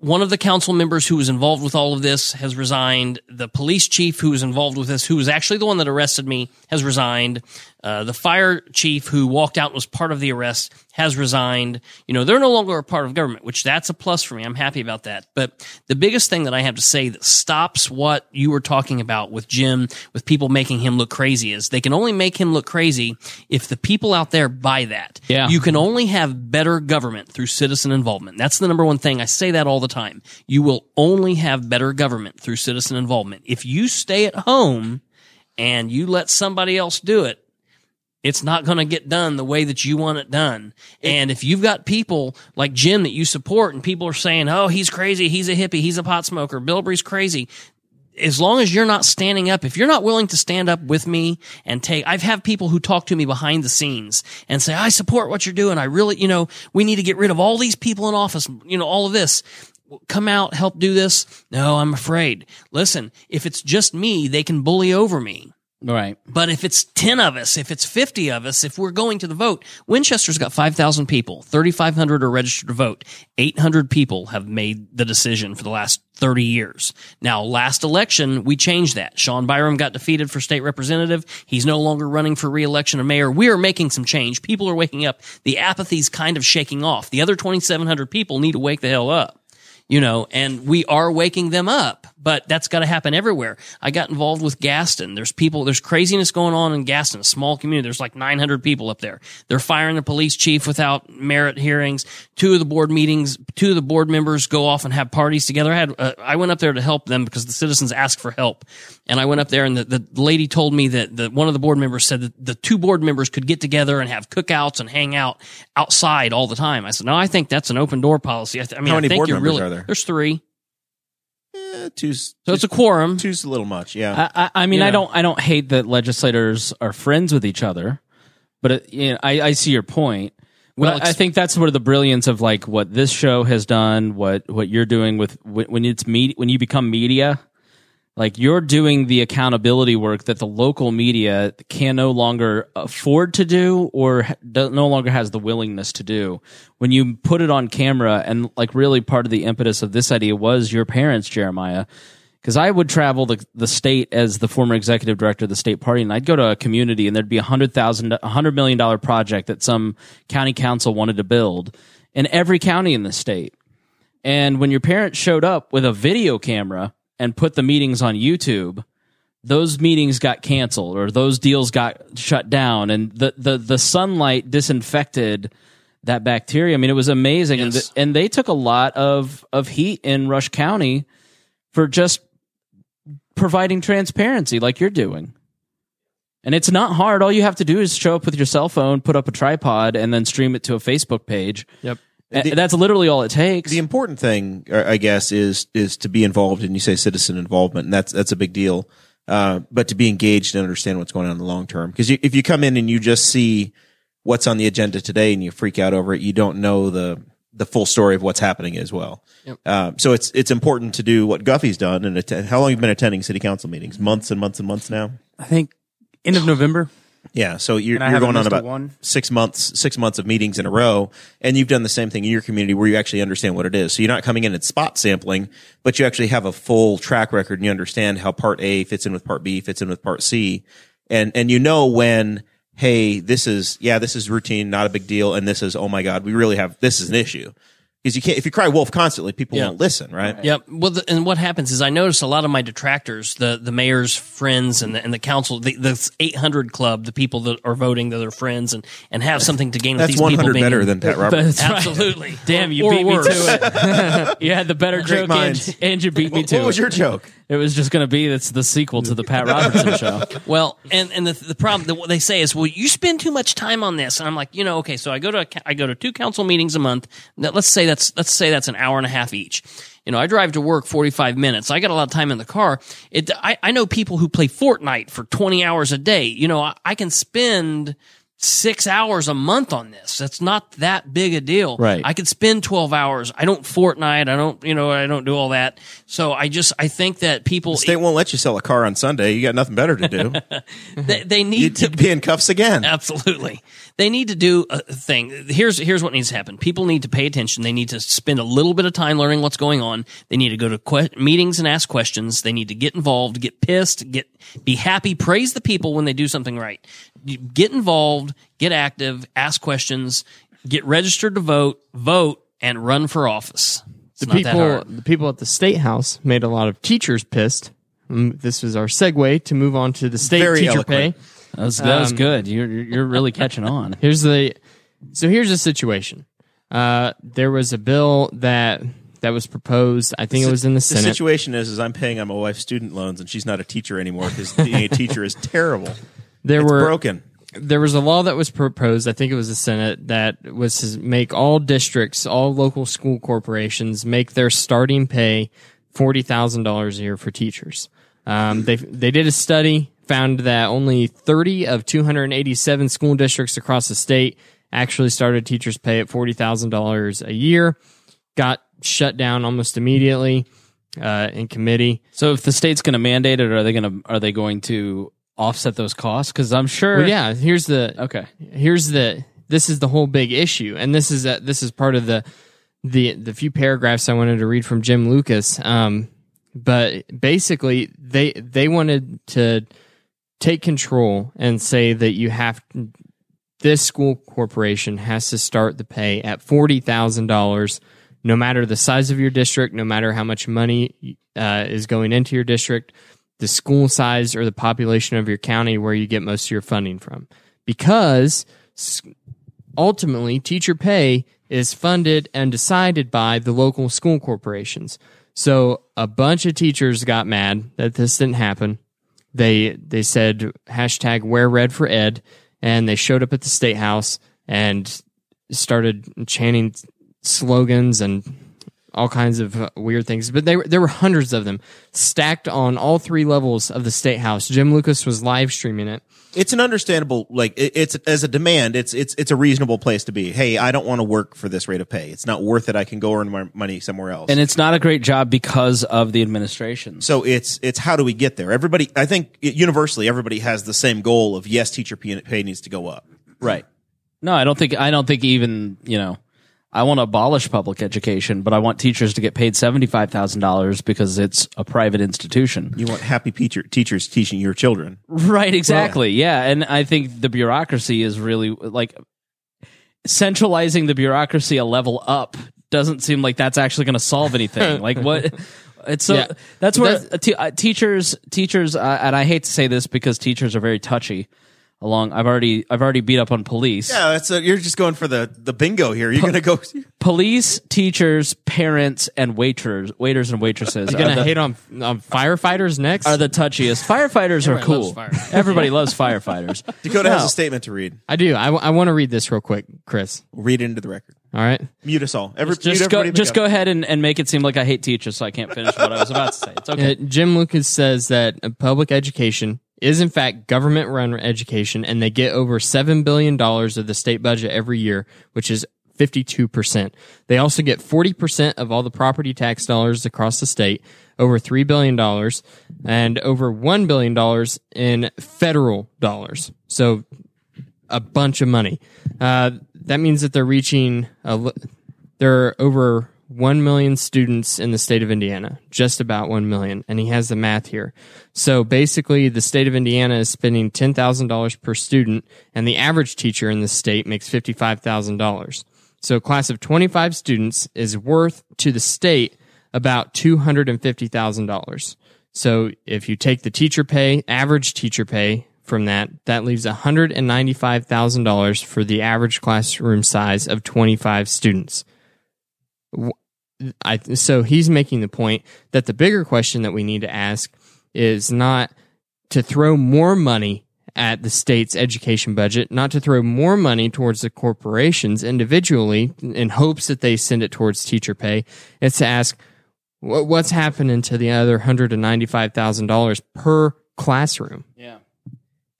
one of the council members who was involved with all of this has resigned. The police chief who was involved with this, who was actually the one that arrested me, has resigned. Uh, the fire chief who walked out and was part of the arrest has resigned. You know, they're no longer a part of government, which that's a plus for me. I'm happy about that. But the biggest thing that I have to say that stops what you were talking about with Jim, with people making him look crazy is they can only make him look crazy if the people out there buy that. Yeah. You can only have better government through citizen involvement. That's the number one thing. I say that all the time. You will only have better government through citizen involvement. If you stay at home and you let somebody else do it, it's not going to get done the way that you want it done. And if you've got people like Jim that you support and people are saying, oh, he's crazy, he's a hippie, he's a pot smoker, Bilbrey's crazy. As long as you're not standing up, if you're not willing to stand up with me and take, I've had people who talk to me behind the scenes and say, I support what you're doing. I really, you know, we need to get rid of all these people in office, you know, all of this come out, help do this. No, I'm afraid. Listen, if it's just me, they can bully over me. Right. But if it's 10 of us, if it's 50 of us, if we're going to the vote, Winchester's got 5,000 people, 3,500 are registered to vote. 800 people have made the decision for the last 30 years. Now, last election, we changed that. Shon Byrum got defeated for state representative. He's no longer running for reelection of mayor. We are making some change. People are waking up. The apathy's kind of shaking off. The other 2,700 people need to wake the hell up you know, and we are waking them up, but that's got to happen everywhere. I got involved with Gaston. There's people, there's craziness going on in Gaston, a small community. There's like 900 people up there. They're firing the police chief without merit hearings. Two of the board meetings, two of the board members go off and have parties together. I had, uh, I went up there to help them because the citizens asked for help. And I went up there and the, the lady told me that the, one of the board members said that the two board members could get together and have cookouts and hang out outside all the time. I said, no, I think that's an open door policy. I, th- I mean, How I many think board you're members really, are there? There's three. Eh, two's, So it's a quorum. two's a little much. Yeah. I, I, I mean, Yeah. I don't, I don't hate that legislators are friends with each other, but it, you know, I, I see your point. Well, Well, I think that's where the brilliance of like what this show has done, what what you're doing with when when it's me when you become media, like you're doing the accountability work that the local media can no longer afford to do or no longer has the willingness to do. When you put it on camera, and like really part of the impetus of this idea was your parents, Jeremiah, because I would travel the, the state as the former executive director of the state party, and I'd go to a community, and there'd be a hundred thousand, a hundred million dollar project that some county council wanted to build in every county in the state. And when your parents showed up with a video camera and put the meetings on YouTube, those meetings got canceled or those deals got shut down, and the the the sunlight disinfected that bacteria. I mean, it was amazing, and, th- and they took a lot of of heat in Rush County for just providing transparency, like you're doing. And it's not hard. All you have to do is show up with your cell phone, put up a tripod, and then stream it to a Facebook page. Yep. A- that's literally all it takes. the important thing, uh, I guess, is is to be involved, and you say citizen involvement, and that's that's a big deal. Uh, but to be engaged and understand what's going on in the long term, because if you come in and you just see what's on the agenda today and you freak out over it, you don't know the the full story of what's happening as well. Um, so it's it's important to do what Guffey's done. And attend, how long you've you been attending city council meetings? Months and months and months now. I think end of November. Yeah, so you're, you're going on a about one. six months, six months of meetings in a row, and you've done the same thing in your community where you actually understand what it is. So you're not coming in and spot sampling, but you actually have a full track record and you understand how Part A fits in with Part B, fits in with Part C, and and you know when, hey, this is yeah, this is routine, not a big deal, and this is oh my god, we really have this is an issue because you can't if you cry wolf constantly, people Yeah. won't listen, right? Yep. Well, the, and what happens is I notice a lot of my detractors, the the mayor's friends and the, and the council, the, the 800 club, the people that are voting that are friends and, and have something to gain with That's these one people hundred being better than Pat Roberts. That's right. Absolutely. Damn, you Or beat worse. me to it. you had the better Great joke, minds. and, and you beat me to What was it. your joke? It was just going to be it's the sequel to the Pat Robertson show. Well, and and the the problem that what they say is, well, you spend too much time on this, and I'm like, you know, okay, so I go to a, I go to two council meetings a month. Now, let's say that's let's say that's an hour and a half each. You know, I drive to work 45 minutes. I got a lot of time in the car. It, I, I know people who play Fortnite for 20 hours a day. You know, I, I can spend six hours a month on this. That's not that big a deal. Right. I could spend 12 hours. I don't Fortnite. I don't, you know, I don't do all that. So I just, I think that people, State won't let you sell a car on Sunday. You got nothing better to do. they, they need You'd, to be in cuffs again. Absolutely. They need to do a thing. Here's here's what needs to happen. People need to pay attention. They need to spend a little bit of time learning what's going on. They need to go to que- meetings and ask questions. They need to get involved, get pissed, get be happy, praise the people when they do something right. You Get involved, get active, ask questions, get registered to vote, vote and run for office. It's the not that people hard. the people at the state house made a lot of teachers pissed. Mm, This was our segue to move on to the state Very teacher eloquent. pay. That was, that was Um, good. You're you're you're really catching on. Here's the so here's the situation. Uh, there was a bill that that was proposed. I think it was in the The Senate. The situation is, is I'm paying on my wife's student loans, and she's not a teacher anymore because being a teacher is terrible. There It's were broken. there was a law that was proposed. I think it was the Senate that was to make all districts, all local school corporations, make their starting pay forty thousand dollars a year for teachers. Um, they they did a study, found that only thirty of two hundred eighty seven school districts across the state actually started teachers' pay at forty thousand dollars a year. Got shut down almost immediately uh, in committee. So if the state's going to mandate it, are they going to are they going to offset those costs? Because I'm sure. Well, yeah, here's the Okay. here's the this is the whole big issue and this is a, this is part of the the the few paragraphs I wanted to read from Jim Lucas um but basically they they wanted to take control and say that you have this school corporation has to start the pay at $40,000 no matter the size of your district no matter how much money uh, is going into your district the school size or the population of your county where you get most of your funding from because ultimately teacher pay is funded and decided by the local school corporations. So a bunch of teachers got mad that this didn't happen. They they said hashtag wear red for ed and they showed up at the state house and started chanting slogans and all kinds of uh, weird things. But they there were hundreds of them stacked on all three levels of the state house. Jim Lucas was live streaming it. It's an understandable, like it, it's as a demand. It's it's it's a reasonable place to be. Hey, I don't want to work for this rate of pay. It's not worth it. I can go earn my money somewhere else. And it's not a great job because of the administration. so it's it's how do we get there? Everybody, I think universally, everybody has the same goal of yes, teacher pay pay needs to go up. Right. No, I don't think I don't think even, you know, I want to abolish public education, but I want teachers to get paid $75,000 because it's a private institution. You want happy teacher, teachers teaching your children. Right, exactly. Yeah, and I think the bureaucracy is really like centralizing the bureaucracy a level up doesn't seem like that's actually going to solve anything. like what it's so Yeah. that's where That's- te- uh, teachers teachers uh, and I hate to say this because teachers are very touchy. Along. I've already I've already beat up on police. Yeah, that's a, you're just going for the the bingo here. You're gonna go. Police, teachers, parents, and waiters, waiters and waitresses You're gonna the, hate on, on firefighters next? are the touchiest. Firefighters are cool. loves firefighters. Everybody loves firefighters. Dakota has a statement to read. I do. I, want to read this real quick, Chris. Read it into the record. All right. Mute us all. Every, Just mute go, just go ahead and, and make it seem like I hate teachers, so I can't finish what I was about to say. It's okay. Uh, Jim Lucas says that uh, public education is in fact government run education and they get over $7 billion of the state budget every year, which is 52%. They also get 40% of all the property tax dollars across the state, over $3 billion, and over $1 billion in federal dollars. So a bunch of money. Uh, that means that they're reaching, a, are over 1 million students in the state of Indiana, just about 1 million. And he has the math here. So basically, the state of Indiana is spending $10,000 per student, and the average teacher in the state makes $55,000. So a class of 25 students is worth to the state about $250,000. So if you take the teacher pay, average teacher pay from that, that leaves $195,000 for the average classroom size of 25 students. I, so he's making the point that the bigger question that we need to ask is not to throw more money at the state's education budget, not to throw more money towards the corporations individually in hopes that they send it towards teacher pay. It's to ask, What's happening to the other hundred and ninety-five thousand dollars per classroom? yeah.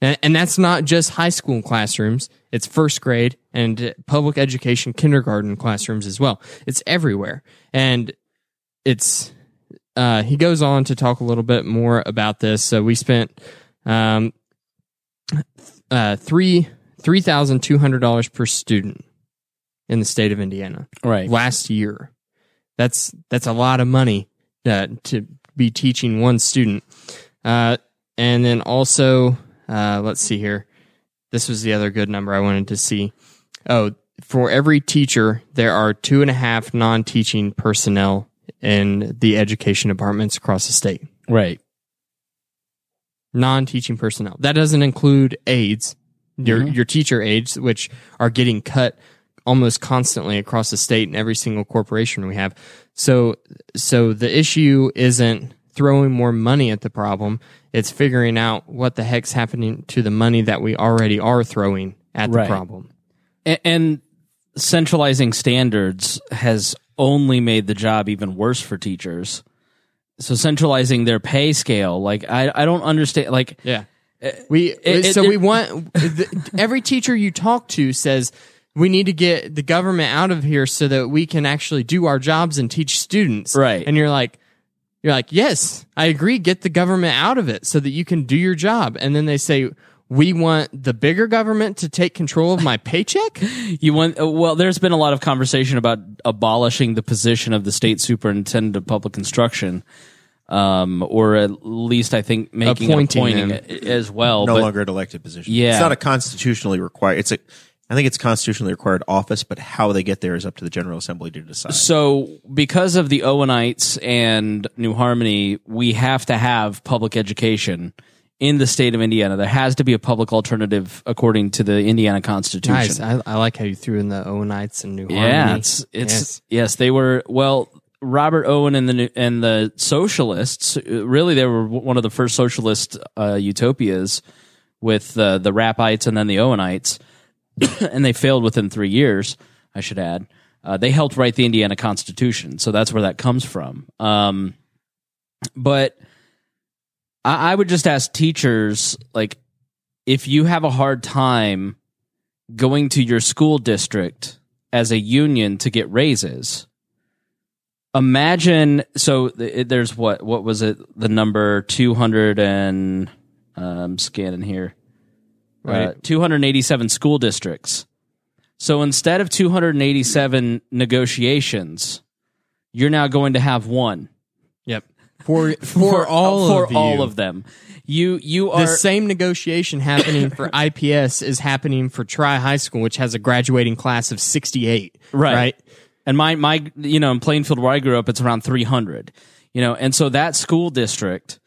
And, and that's not just high school classrooms; it's first grade and public education kindergarten classrooms as well. It's everywhere, and it's. Uh, he goes on to talk a little bit more about this. So we spent um, uh, three three thousand two hundred dollars per student in the state of Indiana Right. last year. That's that's a lot of money uh, to be teaching one student. Uh, and then also, uh, let's see here. This was the other good number I wanted to see. Oh, for every teacher, there are two and a half non-teaching personnel in the education departments across the state. Right. Non-teaching personnel. That doesn't include aides, your your teacher aides, which are getting cut almost constantly across the state in every single corporation we have. So so the issue isn't throwing more money at the problem, it's figuring out what the heck's happening to the money that we already are throwing at the problem. and, and centralizing standards has only made the job even worse for teachers. So centralizing their pay scale, like I, I don't understand. Like Yeah. Uh, we it- so it- we want the, every teacher you talk to says we need to get the government out of here so that we can actually do our jobs and teach students. Right. And you're like you're like, "Yes, I agree, get the government out of it so that you can do your job." And then they say we want the bigger government to take control of my paycheck? you want, uh, well, there's been a lot of conversation about abolishing the position of the state superintendent of public instruction, um, or at least I think making Appointing appointing it as well. no but longer an elected position. Yeah. it's not a constitutionally required. It's a, I think it's constitutionally required office, but how they get there is up to the General Assembly to decide. So, because of the Owenites and New Harmony, we have to have public education in the state of Indiana. There has to be a public alternative according to the Indiana Constitution. Nice. I, I like how you threw in the Owenites and New yeah, Harmony. it's it's Yes. yes. they were well. Robert Owen and the and the socialists. uh, Really, they were one of the first socialist uh, utopias with uh, the Rappites and then the Owenites, and they failed within three years. I should add. Uh, they helped write the Indiana Constitution, so that's where that comes from. Um, but I, I would just ask teachers, like, if you have a hard time going to your school district as a union to get raises, imagine. So th- there's what? What was it? The number two hundred and um, scanning here. Uh, 287 school districts. So instead of 287 negotiations, you're now going to have one Yep. For for, all for of you. all of them. You you are the same negotiation happening for IPS is happening for Tri High School, which has a graduating class of 68. Right. Right. And my my you know in Plainfield where I grew up, it's around three hundred. You know, and so that school district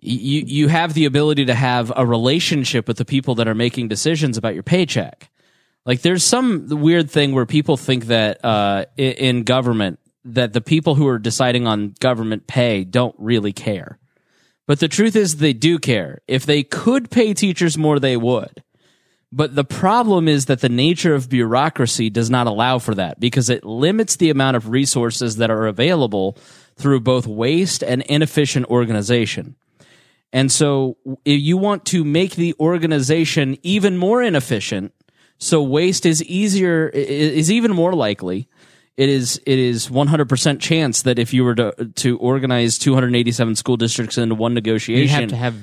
you you have the ability to have a relationship with the people that are making decisions about your paycheck. Like there's some weird thing where people think that uh, in government that the people who are deciding on government pay don't really care. But the truth is they do care. If they could pay teachers more, they would. But the problem is that the nature of bureaucracy does not allow for that because it limits the amount of resources that are available through both waste and inefficient organization. And so if you want to make the organization even more inefficient, so waste is easier is even more likely. It is it is 100% chance that if you were to to organize 287 school districts into one negotiation, You have to have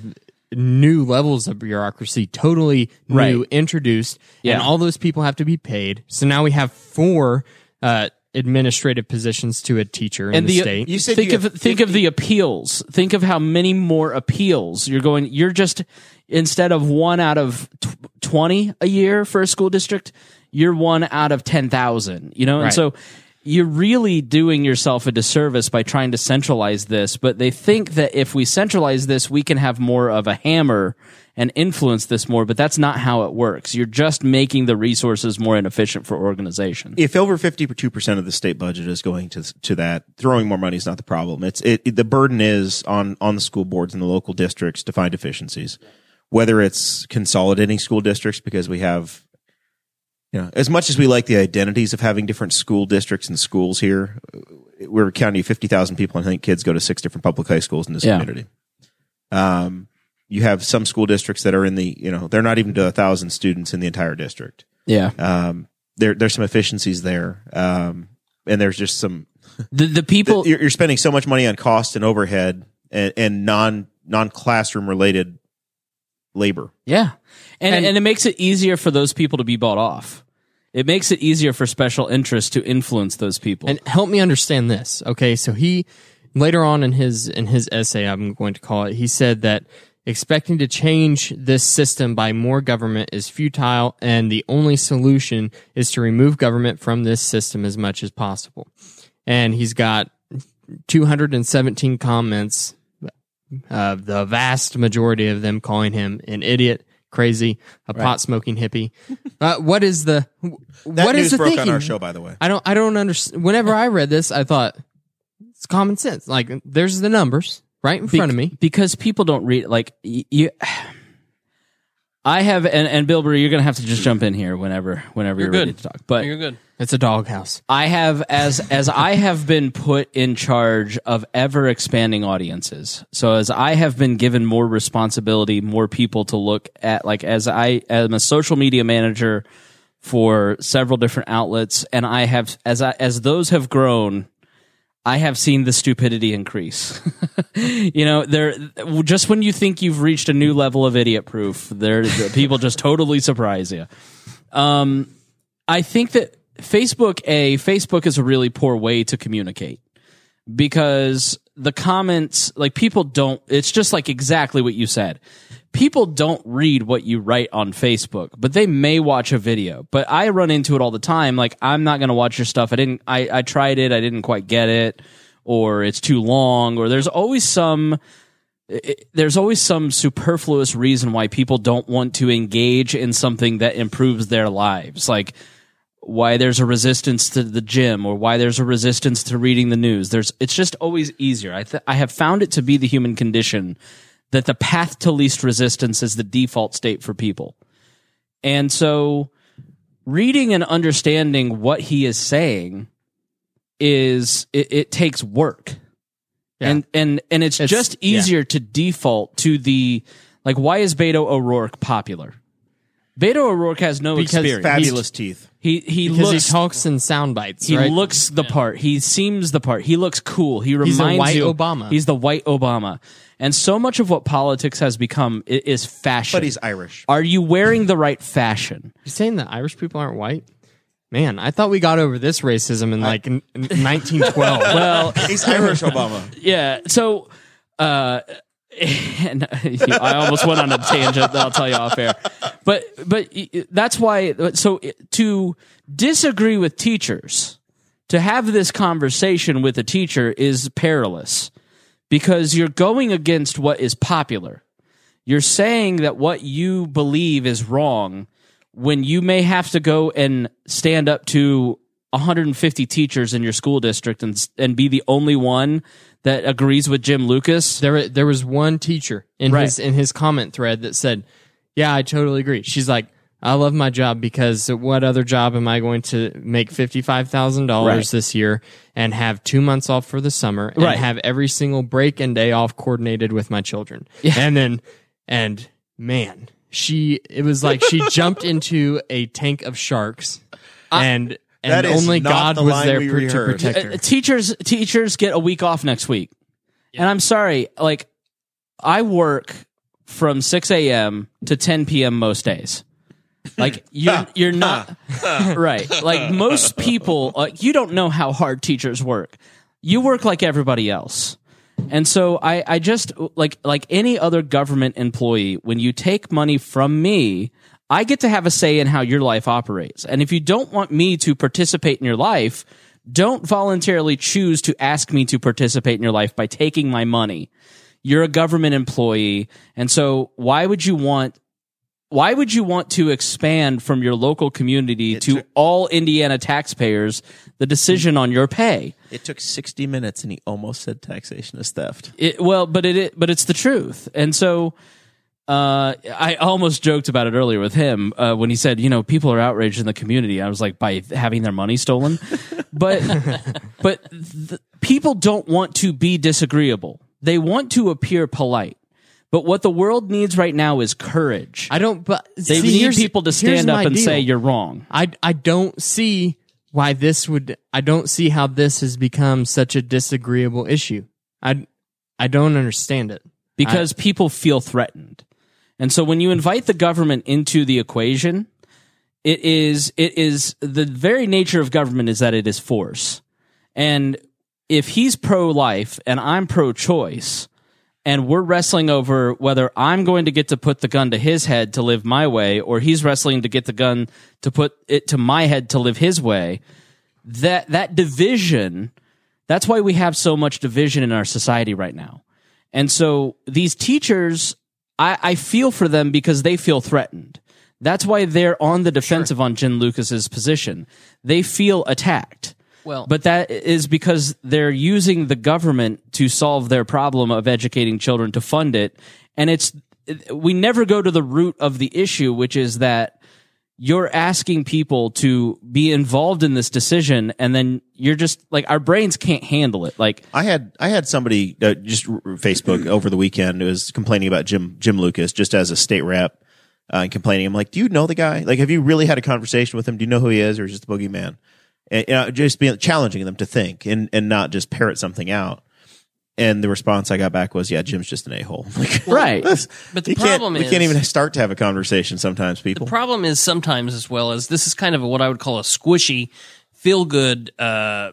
new levels of bureaucracy, totally new, Right. introduced, Yeah. and all those people have to be paid. So now we have four uh, administrative positions to a teacher in and the, the, uh, state. You said think you of have think of the appeals. Think of how many more appeals you're going. You're just instead of one out of tw- twenty a year for a school district, you're one out of ten thousand. You know, and so you're really doing yourself a disservice by trying to centralize this. But they think that if we centralize this, we can have more of a hammer and influence this more. But that's not how it works. You're just making the resources more inefficient for organization. if over 52% of the state budget is going to to that throwing more money is not the problem it's it, it- the burden is on on the school boards and the local districts to find efficiencies whether it's consolidating school districts because we have you know as much as we like the identities of having different school districts and schools here we're a county of 50,000 people and I think kids go to six different public high schools in this Yeah. community um you have some school districts that are in the you know they're not even to a thousand students in the entire district Yeah, um, there there's some efficiencies there, um, and there's just some the the people. you're, you're spending so much money on cost and overhead and, and non non classroom related labor. Yeah. And, and And- it makes it easier for those people to be bought off. It makes it easier for special interests to influence those people. And help me understand this. Okay, so he later on in his in his essay, I'm going to call it, he said that expecting to change this system by more government is futile and the only solution is to remove government from this system as much as possible. And he's got 217 comments, uh, the vast majority of them calling him an idiot, crazy, a pot smoking hippie. Uh, what is the That what news is the broke thinking? on our show, by the way. I don't I don't understand. Whenever I read this, I thought it's common sense. Like there's the numbers right in front of me. because people don't read like y- you. I have and, and Bilbrey, you're gonna have to just jump in here whenever whenever you're, You're ready good. to talk. But You're good. It's a doghouse. I have as as I have been put in charge of ever expanding audiences. So as I have been given more responsibility, more people to look at like as I am a social media manager for several different outlets and I have as I as those have grown I have seen the stupidity increase. you know, there just when you think you've reached a new level of idiot proof, there people just totally surprise you. Um, I think that Facebook, a Facebook is a really poor way to communicate because the comments, like people don't. It's just like exactly what you said. People don't read what you write on Facebook, but they may watch a video. But I run into it all the time. Like I'm not going to watch your stuff. I didn't. I, I tried it. I didn't quite get it, or it's too long, or there's always some it- there's always some superfluous reason why people don't want to engage in something that improves their lives like why there's a resistance to the gym or why there's a resistance to reading the news. There's it's just always easier. I th- i have found it to be the human condition that the path to least resistance is the default state for people. And so reading and understanding what he is saying is it, it takes work. And and and it's, It's- just yeah. easier to default to the like why is Beto O'Rourke popular? Beto O'Rourke has no Because experience. Fabulous teeth. He he Because looks he talks in sound bites. he right? looks the part. He seems the part. He looks cool. He reminds He's white you Obama. He's the white Obama. And so much of what politics has become i- is fashion. But he's Irish. Are you wearing the right fashion? You saying that Irish people aren't white? Man, I thought we got over this racism in like in 1912. Well, He's Irish Obama. yeah. So, uh, and I almost went on a tangent that I'll tell you off air, but but that's why. So to disagree with teachers, to have this conversation with a teacher is perilous because you're going against what is popular. You're saying that what you believe is wrong when you may have to go and stand up to 150 teachers in your school district and and be the only one that agrees with Jim Lucas. There, there was one teacher in Right. his in his comment thread that said, "Yeah, I totally agree." She's like, "I love my job because what other job am I going to make fifty five thousand Right. dollars this year and have two months off for the summer and Right. have every single break and day off coordinated with my children?" Yeah. And then, and man, she it was like she jumped into a tank of sharks, and That and is only not God the was there we for, to protect her. Uh, teachers teachers get a week off next week, and I'm sorry, like I work from 6 a.m. to 10 p.m. most days. Like you're you're not right. Like most people, uh, you don't know how hard teachers work. You work like everybody else. And so I, I just like like any other government employee, when you take money from me, I get to have a say in how your life operates. And if you don't want me to participate in your life, don't voluntarily choose to ask me to participate in your life by taking my money. You're a government employee, and so why would you want why would you want to expand from your local community to all Indiana taxpayers the decision on your pay? It took 60 minutes and he almost said taxation is theft. It, well, but it, it but it's the truth, and so uh, I almost joked about it earlier with him uh, when he said, you know, people are outraged in the community. I was like, by having their money stolen, but but th- people don't want to be disagreeable. They want to appear polite. But what the world needs right now is courage. I don't. But They see, need people to stand up and deal. say you're wrong. I I don't see why this would. I don't see how this has become such a disagreeable issue. I I don't understand it. because people feel threatened. And so when you invite the government into the equation, it is it is the very nature of government is that it is force. And if he's pro life and I'm pro choice and we're wrestling over whether I'm going to get to put the gun to his head to live my way or he's wrestling to get the gun to put it to my head to live his way, that that division that's why we have so much division in our society right now. And so these teachers, I, I feel for them because they feel threatened. That's why they're on the defensive on Jim Lucas's position. They feel attacked. Well- but that is because they're using the government to solve their problem of educating children to fund it. And it's, we never go to the root of the issue, which is that you're asking people to be involved in this decision and then you're just like our brains can't handle it like I had I had somebody uh, just Facebook over the weekend who was complaining about Jim Jim Lucas just as a state rep uh, and complaining. I'm like, do you know the guy? Like, have you really had a conversation with him? Do you know who he is, or is just the boogeyman? And you know, just being challenging them to think and and not just parrot something out. And the response I got back was, "Yeah, Jim's just an a hole." Like, Right. But the problem can't- we can't even start to have a conversation. Sometimes people. The problem is sometimes as well as this is kind of what I would call a squishy, feel good, uh,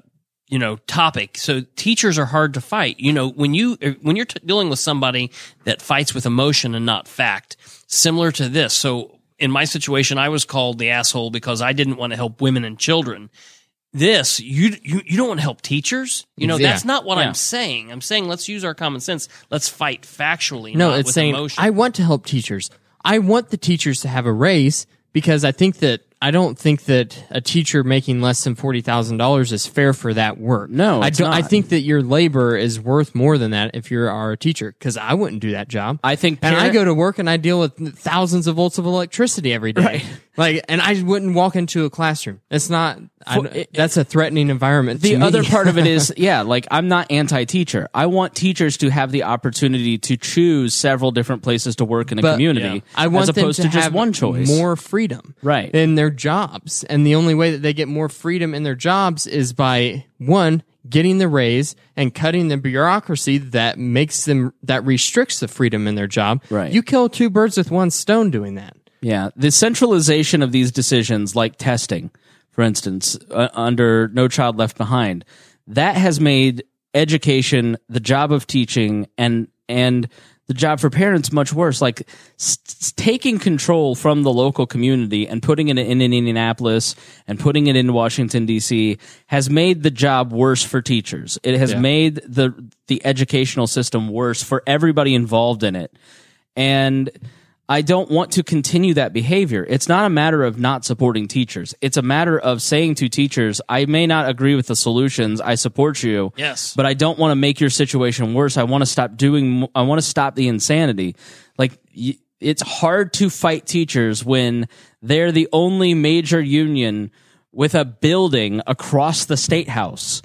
you know, topic. So teachers are hard to fight. You know, when you uh, when you're t- dealing with somebody that fights with emotion and not fact, similar to this. So in my situation, I was called the asshole because I didn't want to help women and children. This you you you don't want to help teachers. You know Yeah. that's not what Yeah. I'm saying. I'm saying let's use our common sense. Let's fight factually. No, not it's with saying emotion. I want to help teachers. I want the teachers to have a raise because I think that I don't think that a teacher making less than forty thousand dollars is fair for that work. No, I don't. I think that your labor is worth more than that if you are a teacher because I wouldn't do that job. I think and I go to work and I deal with thousands of volts of electricity every day. Right. Like, and I wouldn't walk into a classroom. It's not. For- it- that's a threatening environment. the other part of it is yeah like i'm not anti-teacher i want teachers to have the opportunity to choose several different places to work in a But- community I want as opposed them to, to, just have one choice more freedom, Right. in their jobs. And the only way that they get more freedom in their jobs is by one getting the raise and cutting the bureaucracy that makes them that restricts the freedom in their job. Right. You kill two birds with one stone doing that. Yeah, the centralization of these decisions, like testing, for instance, uh, under No Child Left Behind, that has made education, the job of teaching, and and the job for parents much worse. Like s- taking control from the local community and putting it in Indianapolis and putting it in Washington D.C. has made the job worse for teachers. It has made the the educational system worse for everybody involved in it. And I don't want to continue that behavior. It's not a matter of not supporting teachers. It's a matter of saying to teachers, I may not agree with the solutions. I support you. Yes. But I don't want to make your situation worse. I want to stop doing, I want to stop the insanity. Like, it's hard to fight teachers when they're the only major union with a building across the state house.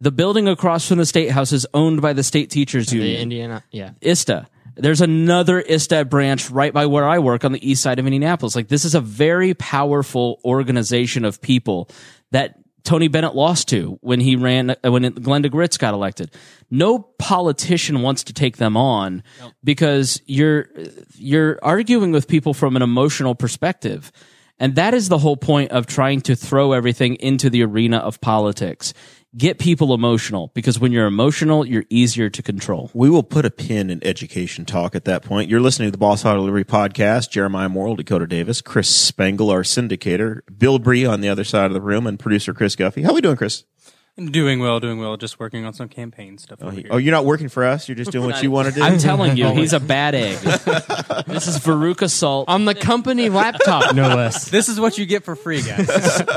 The building across from the state house is owned by the state teachers The union. Indiana, yeah. ISTA. There's another ISTA branch right by where I work on the east side of Indianapolis. Like this is a very powerful organization of people that Tony Bennett lost to when he ran uh, when Glenda Ritz got elected. No politician wants to take them on because you're you're arguing with people from an emotional perspective. And that is the whole point of trying to throw everything into the arena of politics. Get people emotional because when you're emotional, you're easier to control. We will put a pin in education talk at that point. You're listening to the Boss Hog of Liberty Podcast. Jeremiah Morrell, Dakota Davis, Chris Spangle, our syndicator, Bilbrey on the other side of the room, and producer Chris Guffey. How are we doing, Chris? Doing well, doing well. Just working on some campaign stuff over here. Oh, you're not working for us. You're just doing what you want to do. I'm telling you, he's a bad egg. this is Veruca Salt. On the company laptop, no less. This is what you get for free, guys.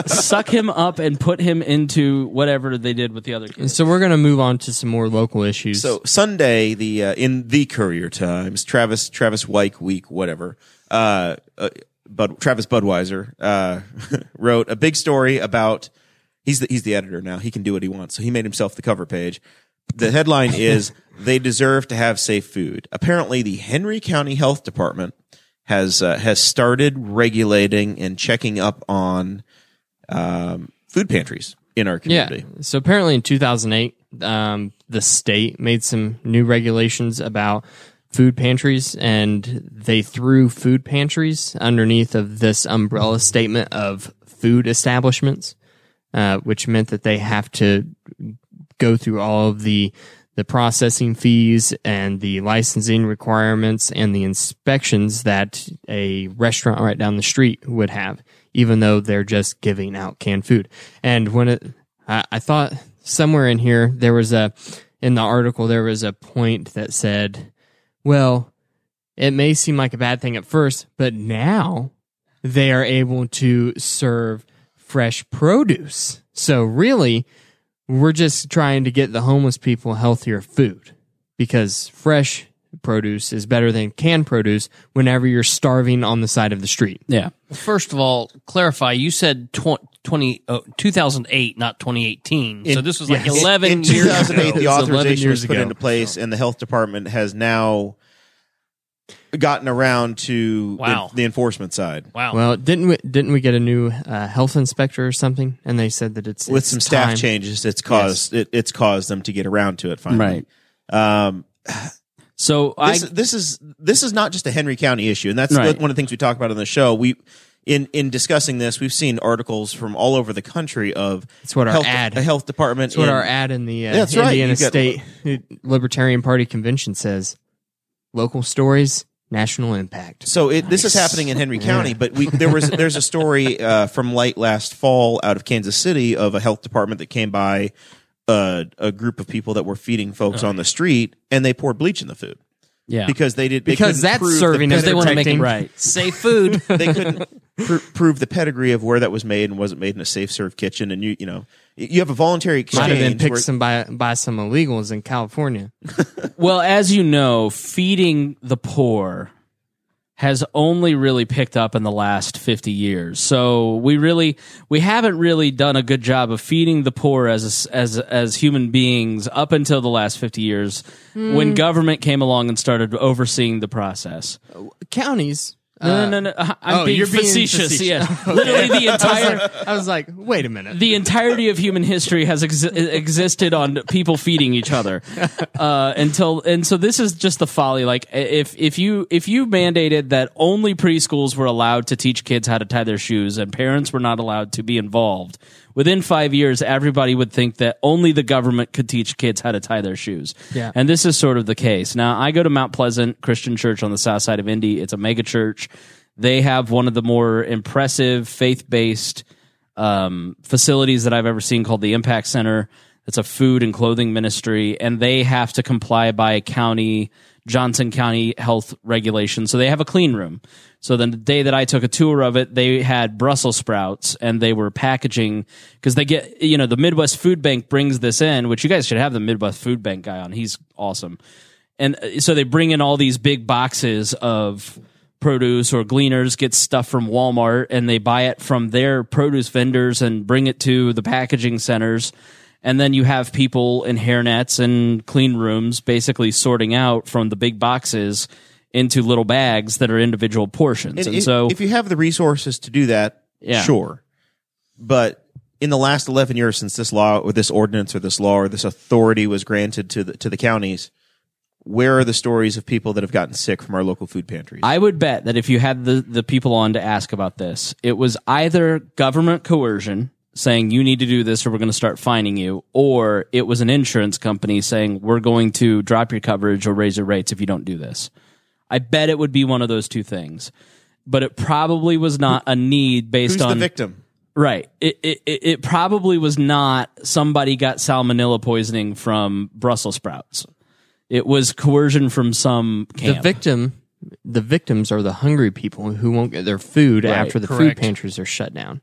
Suck him up and put him into whatever they did with the other kids. So we're going to move on to some more local issues. So Sunday, the uh, in the Courier Times, Travis Travis Wyke week, whatever. Uh, uh, Bud Travis Budweiser uh, wrote a big story about. He's the he's the editor now. He can do what he wants. So he made himself the cover page. The headline is "They deserve to have safe food." Apparently, the Henry County Health Department has uh, has started regulating and checking up on um, food pantries in our community. Yeah. So apparently in 2008, um, the state made some new regulations about food pantries and they threw food pantries underneath of this umbrella statement of food establishments, uh, which meant that they have to go through all of the the processing fees and the licensing requirements and the inspections that a restaurant right down the street would have, even though they're just giving out canned food. And when it, I, I thought somewhere in here there was a in the article there was a point that said, well, it may seem like a bad thing at first, but now they are able to serve fresh produce. So really, we're just trying to get the homeless people healthier food because fresh produce is better than canned produce whenever you're starving on the side of the street. Yeah. First of all, clarify. You said tw- 20, oh, 2008, not 2018. so this was like yes. 11 in years 2008 ago. the It was 11 authorization was put ago. into place and the health department has now gotten around to Wow. the, the enforcement side Wow. Well, didn't we didn't we get a new uh, health inspector or something? And they said that it's with it's some staff changes it's caused it, it's caused them to get around to it finally Right. um So I this, this is this is not just a Henry County issue, and that's Right. one of the things we talk about on the show. We in in discussing this, we've seen articles from all over the country of It's what our health, ad- a health department. That's what in- our ad in the uh, That's right. Indiana got- State Libertarian Party convention says: local stories, national impact. So it, this is happening in Henry County, but we there was there's a story uh, from late last fall out of Kansas City of a health department that came by uh, a group of people that were feeding folks on the street, and they poured bleach in the food yeah. because they did they Because couldn't that's prove the serving as they want to make it right. safe food. they couldn't pr- prove the pedigree of where that was made and wasn't made in a safe serve kitchen, and you you know you have a voluntary exchange. Might have been picked where- some by by some illegals in California. Well, as you know, feeding the poor has only really picked up in the last 50 years. So we really we haven't really done a good job of feeding the poor as as as human beings up until the last 50 years when hmm. government came along and started overseeing the process. Counties. No, no, uh, no, no. Uh, I'm oh, being you're being facetious. facetious. Yeah. Literally the entire I was like, wait a minute. the entirety of human history has exi- uh, existed on people feeding each other uh, until and so this is just the folly like if if you if you mandated that only preschools were allowed to teach kids how to tie their shoes and parents were not allowed to be involved within five years, everybody would think that only the government could teach kids how to tie their shoes. Yeah. And this is sort of the case. Now, I go to Mount Pleasant Christian Church on the south side of Indy. It's a mega church. They have one of the more impressive faith based um, facilities that I've ever seen called the Impact Center. It's a food and clothing ministry, and they have to comply by county, Johnson County health regulations. So they have a clean room. So then the day that I took a tour of it, they had Brussels sprouts and they were packaging because they get, you know, the Midwest Food Bank brings this in, which you guys should have the Midwest Food Bank guy on. He's awesome. And uh, so they bring in all these big boxes of produce or gleaners get stuff from Walmart and they buy it from their produce vendors and bring it to the packaging centers. And then you have people in hairnets and clean rooms basically sorting out from the big boxes into little bags that are individual portions. And, if, so if you have the resources to do that, Yeah. sure. But in the last 11 years since this law or this ordinance or this law or this authority was granted to the, to the counties, where are the stories of people that have gotten sick from our local food pantries? I would bet that if you had the, the people on to ask about this, it was either government coercion saying you need to do this or we're going to start fining you, or it was an insurance company saying we're going to drop your coverage or raise your rates if you don't do this. I bet it would be one of those two things. But it probably was not a need based Who's on the victim? Right. It, it it it probably was not somebody got salmonella poisoning from Brussels sprouts. It was coercion from some The victim, the victims are the hungry people who won't get their food after the food pantries are shut down.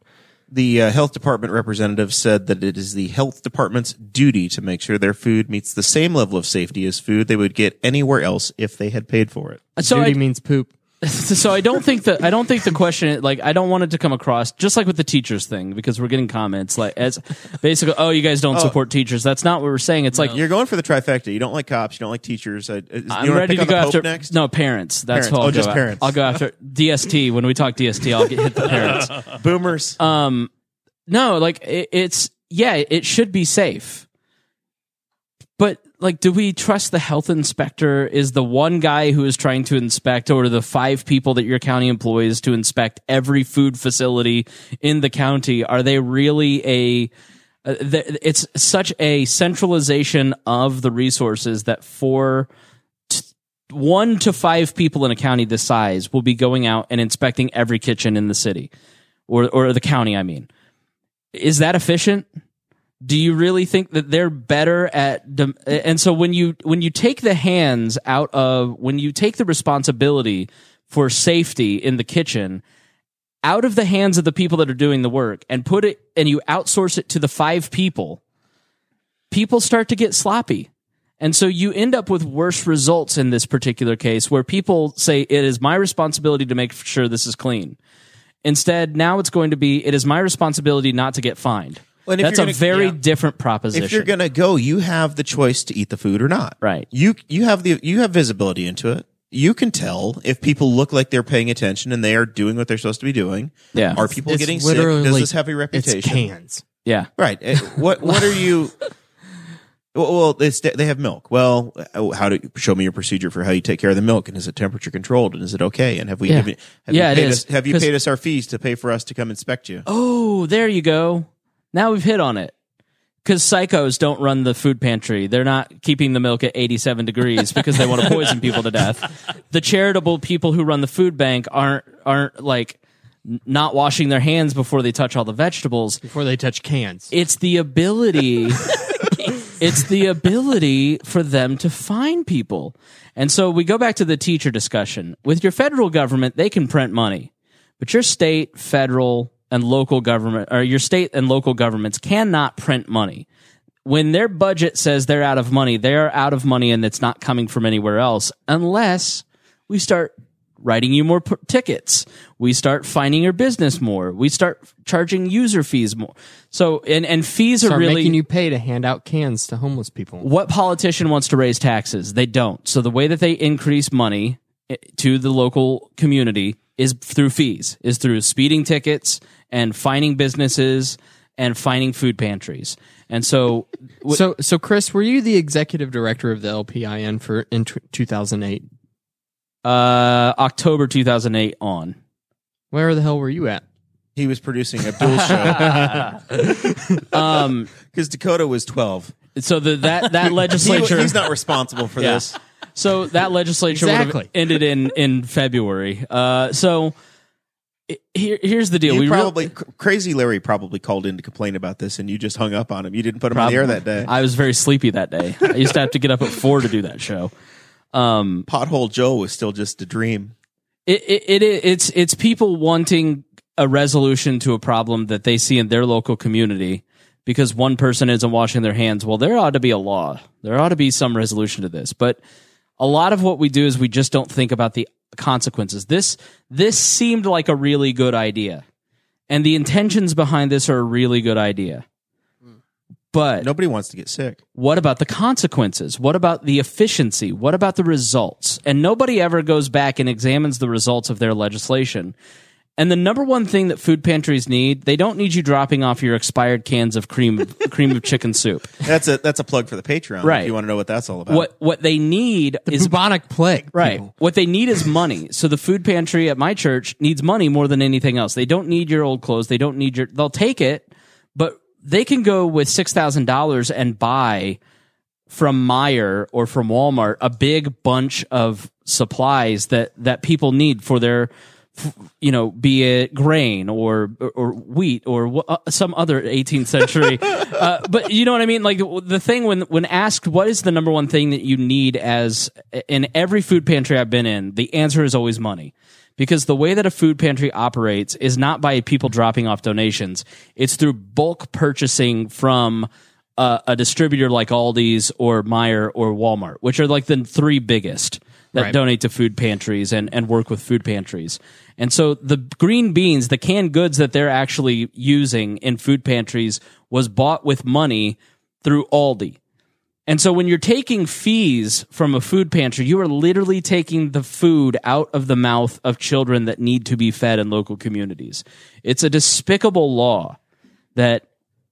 The uh, health department representative said that it is the health department's duty to make sure their food meets the same level of safety as food they would get anywhere else if they had paid for it. so Duty I, means poop. so I don't think that I don't think the question like I don't want it to come across just like with the teachers thing because we're getting comments like as basically oh you guys don't support teachers that's not what we're saying it's like You're going for the trifecta. You don't like cops. You don't like teachers. Uh, is- I'm ready to go after next. no parents that's Parents. I'll Oh, go just parents. I'll go after DST when we talk DST I'll get hit the parents Boomers. um no like it, it's yeah it should be safe but like do we trust the health inspector is the one guy who is trying to inspect or the five people that your county employs to inspect every food facility in the county? Are they really a uh, it's such a centralization of the resources that for one to five people in a county this size will be going out and inspecting every kitchen in the city or or the county I mean. Is that efficient do you really think that they're better at and so when you when you take the hands out of when you take the responsibility for safety in the kitchen out of the hands of the people that are doing the work and put it and you outsource it to the five people people start to get sloppy. And so you end up with worse results in this particular case where people say it is my responsibility to make sure this is clean. Instead now it's going to be it is my responsibility not to get fined Well, and if that's you're a gonna- very yeah. different proposition. if you're going to go, you have the choice to eat the food or not. Right. You you have the you have visibility into it. You can tell if people look like they're paying attention and they are doing what they're supposed to be doing. Yeah. Are people It's getting sick? literally- Does this have a reputation? It's reputation? cans. yeah, Right. Uh, What what are you? Well, well, they have milk. Well, uh, how do show me your procedure for how you take care of the milk, and is it temperature controlled, and is it okay? And have we Yeah. given, have Yeah, you paid is. Us, have you paid us our fees to pay for us to come inspect you? Oh, there you go. Now we've hit on it. Because psychos don't run the food pantry. They're not keeping the milk at 87 degrees because they want to poison people to death. The charitable people who run the food bank aren't aren't like not washing their hands before they touch all the vegetables. Before they touch cans. It's the ability it's the ability for them to find people. And so we go back to the teacher discussion. With your federal government, they can print money. But your state, federal, and local government or your state and local governments cannot print money. When their budget says they're out of money, they're out of money and it's not coming from anywhere else unless we start writing you more p- tickets. We start finding your business more. We start charging user fees more. So and and fees are really making you pay to hand out cans to homeless people. what politician wants to raise taxes? They don't. So the way that they increase money eh, to the local community is through fees, is through speeding tickets and finding businesses and finding food pantries. And so w- So, so Chris, were you the executive director of the LPIN for in t- 2008? uh, October 2008 on. Where the hell were you at? He was producing Abdul's show. Um, Because Dakota was 12. so the that that He- legislature he's not responsible for Yeah. this. So that legislature would have ended in in February. Uh, so here, here's the deal. You we probably cr- crazy Larry probably called in to complain about this, and you just hung up on him. You didn't put him on the air that day. I was very sleepy that day. I used to have to get up at four to do that show. Um, Pothole Joe was still just a dream. it, it, it it's it's people wanting a resolution to a problem that they see in their local community because one person isn't washing their hands. Well, there ought to be a law. There ought to be some resolution to this. But a lot of what we do is we just don't think about the consequences. This this seemed like a really good idea. And the intentions behind this are a really good idea. But Nobody wants to get sick. what about the consequences? What about the efficiency? What about the results? And nobody ever goes back and examines the results of their legislation. And the number one thing that food pantries need, they don't need you dropping off your expired cans of cream cream of chicken soup. That's a that's a plug for the Patreon. Right. If you want to know what that's all about. What what they need is Bubonic plague. Right. people. What they need is money. So the food pantry at my church needs money more than anything else. They don't need your old clothes. They don't need your. They'll take it, but they can go with six thousand dollars and buy from Meijer or from Walmart a big bunch of supplies that that people need for their you know, be it grain or or, wheat or uh, some other 18th century. uh, but you know what I mean? Like the thing when when asked what is the number one thing that you need as in every food pantry I've been in, the answer is always money. Because the way that a food pantry operates is not by people dropping off donations; it's through bulk purchasing from uh, a distributor like Aldi's or Meijer or Walmart, which are like the three biggest that Right. donate to food pantries and, and work with food pantries. And so the green beans, the canned goods that they're actually using in food pantries was bought with money through Aldi. And so when you're taking fees from a food pantry, you are literally taking the food out of the mouth of children that need to be fed in local communities. It's a despicable law that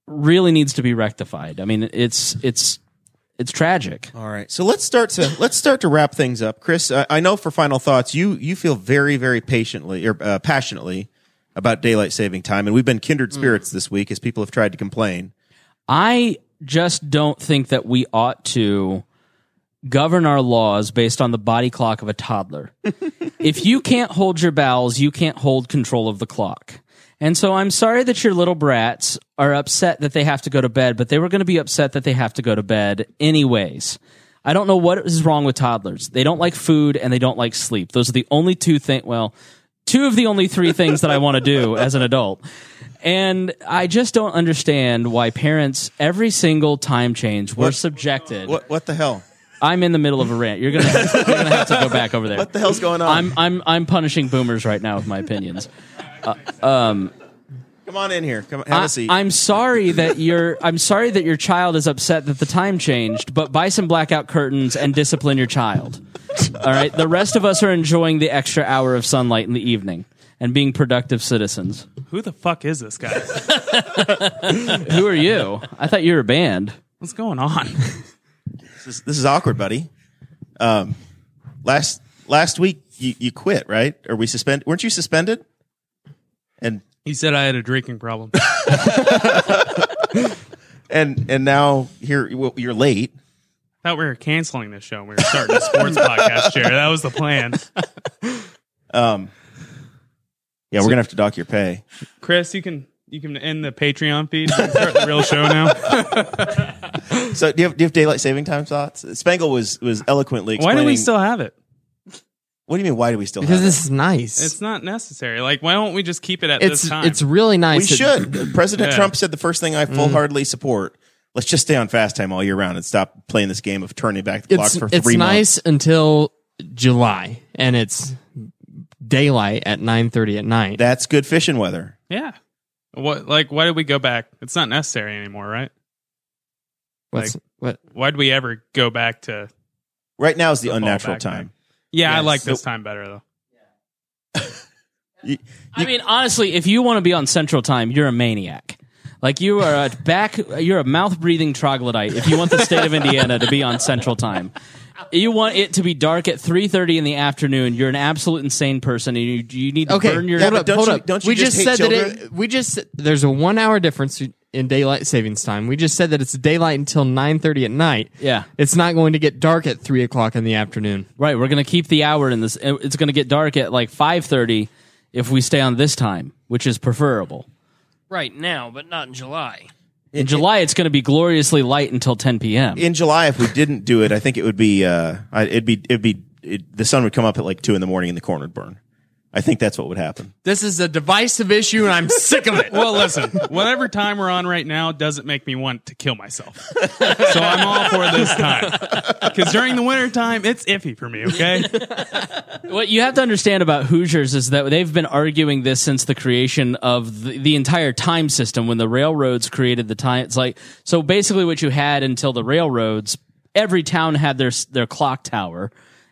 really needs to be rectified. I mean, it's it's it's tragic. All right, so let's start to let's start to wrap things up, Chris. I, I know for final thoughts, you you feel very very patiently or uh, passionately about daylight saving time, and we've been kindred spirits this week as people have tried to complain. I just don't think that we ought to govern our laws based on the body clock of a toddler. if you can't hold your bowels, you can't hold control of the clock. And so I'm sorry that your little brats are upset that they have to go to bed, but they were going to be upset that they have to go to bed anyways. I don't know what is wrong with toddlers. They don't like food and they don't like sleep. Those are the only two things, well, two of the only three things that I want to do as an adult. And I just don't understand why parents, every single time change, were subjected. What what the hell? I'm in the middle of a rant. You're gonna have to, you're gonna have to go back over there. What the hell's going on? I'm I'm I'm punishing boomers right now with my opinions. Come on in here. Come have a I, seat. I'm sorry that your I'm sorry that your child is upset that the time changed, but buy some blackout curtains and discipline your child. All right. The rest of us are enjoying the extra hour of sunlight in the evening and being productive citizens. Who the fuck is this guy? Who are you? I thought you were a band. What's going on? this, is, this is awkward, buddy. Um, last last week you, you quit, right? Or we suspend? Weren't you suspended? And He said I had a drinking problem. and and now here well, you're late. Thought we were canceling this show. We were starting a sports podcast chair. That was the plan. Um, yeah, we're gonna have to dock your pay. Chris, you can you can end the Patreon feed and start the real show now. So do you have, do you have daylight saving time thoughts? Spangle was was eloquently Why do we still have it? What do you mean? Why do we still Because have this is nice. It's not necessary. Like, why don't we just keep it at it's this time? it's really nice. We should. President Yeah. Trump said the first thing I full heartedly mm. support. Let's just stay on fast time all year round and stop playing this game of turning back the clocks It's for it's three nice until July, and it's daylight at nine thirty at night. That's good fishing weather. yeah. What? Like, why did we go back? It's not necessary anymore, right? What's what? Why'd we ever go back to? Right now is the fall unnatural back time. Yeah, I like this time better though. You- I mean, honestly, if you want to be on Central Time, you're a maniac. Like you are a back, you're a mouth breathing troglodyte. If you want the state of Indiana to be on Central Time, you want it to be dark at three thirty in the afternoon. You're an absolute insane person, and you you need to Okay, burn your. Yeah, hold up, don't hold you- up. don't you we just just, hate said that it, we just there's a one hour difference in daylight savings time. We just said that it's daylight until nine thirty at night. Yeah. it's not going to get dark at three o'clock in the afternoon. Right, we're gonna keep the hour in this. It's gonna get dark at like five thirty if we stay on this time, which is preferable. Right now, but not in July. In July, it's going to be gloriously light until 10 p.m. in July, if we didn't do it, I think it would be, uh, it'd be, it'd be, it, the sun would come up at like two in the morning and the corn would burn. I think that's what would happen. This is a divisive issue, and I'm sick of it. Well, listen, whatever time we're on right now doesn't make me want to kill myself. so I'm all for this time. Because during the winter time, it's iffy for me, okay? What you have to understand about Hoosiers is that they've been arguing this since the creation of the, the entire time system when the railroads created the time. It's like, so basically what you had until the railroads, every town had their, their clock tower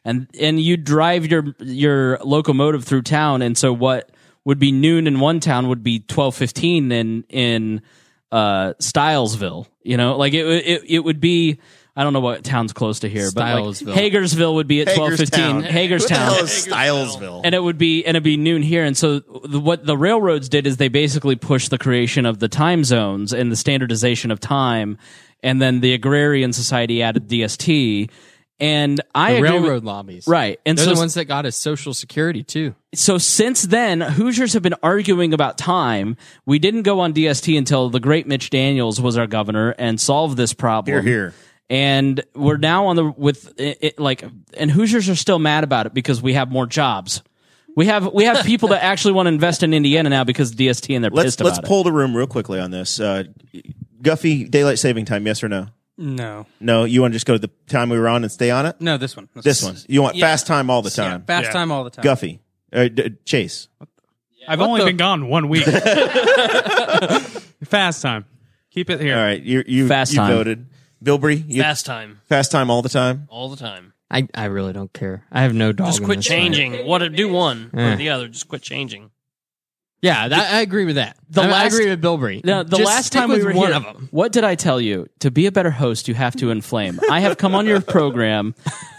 and, and you drive your, your locomotive through town. And so what would be noon in one town would be 1215 in, in, uh, Stilesville, you know, like it, it, it would be, I don't know what town's close to here, but like Hagersville would be at 1215. Hagerstown the hell is Stilesville? and it would be and it'd be noon here. And so the, what the railroads did is they basically pushed the creation of the time zones and the standardization of time, and then the agrarian society added DST. And I The agree with- railroad lobbies, right? And They're so the ones that got us Social Security too. so since then, Hoosiers have been arguing about time. We didn't go on DST until the great Mitch Daniels was our governor and solved this problem. Here, here. And we're now on the with it, it, like, and Hoosiers are still mad about it because we have more jobs. We have we have people that actually want to invest in Indiana now because of DST and they're let's pissed let's about pull the room real quickly on this. Uh, Guffey, daylight saving time, yes or no? No, No, you want to just go to the time we were on and stay on it? no, this one. This one. You want Yeah. fast time all the Yeah, time. fast Yeah. time all the time. Guffey, uh, d- Chase. I've only been gone one week. Fast time. Keep it here. All right, you you Fast you time. voted. Bilbrey, you, Fast time, fast time all the time. all the time. I, I really don't care. I have no dog. Just in quit this fight. changing. What to do one Eh. or the other? Just quit changing. Yeah, that, I agree with that. The I, I last- agree with Bilbrey. The, the Just last stick time we with were one here, of them. what did I tell you? To be a better host, you have to inflame. I have come on your program,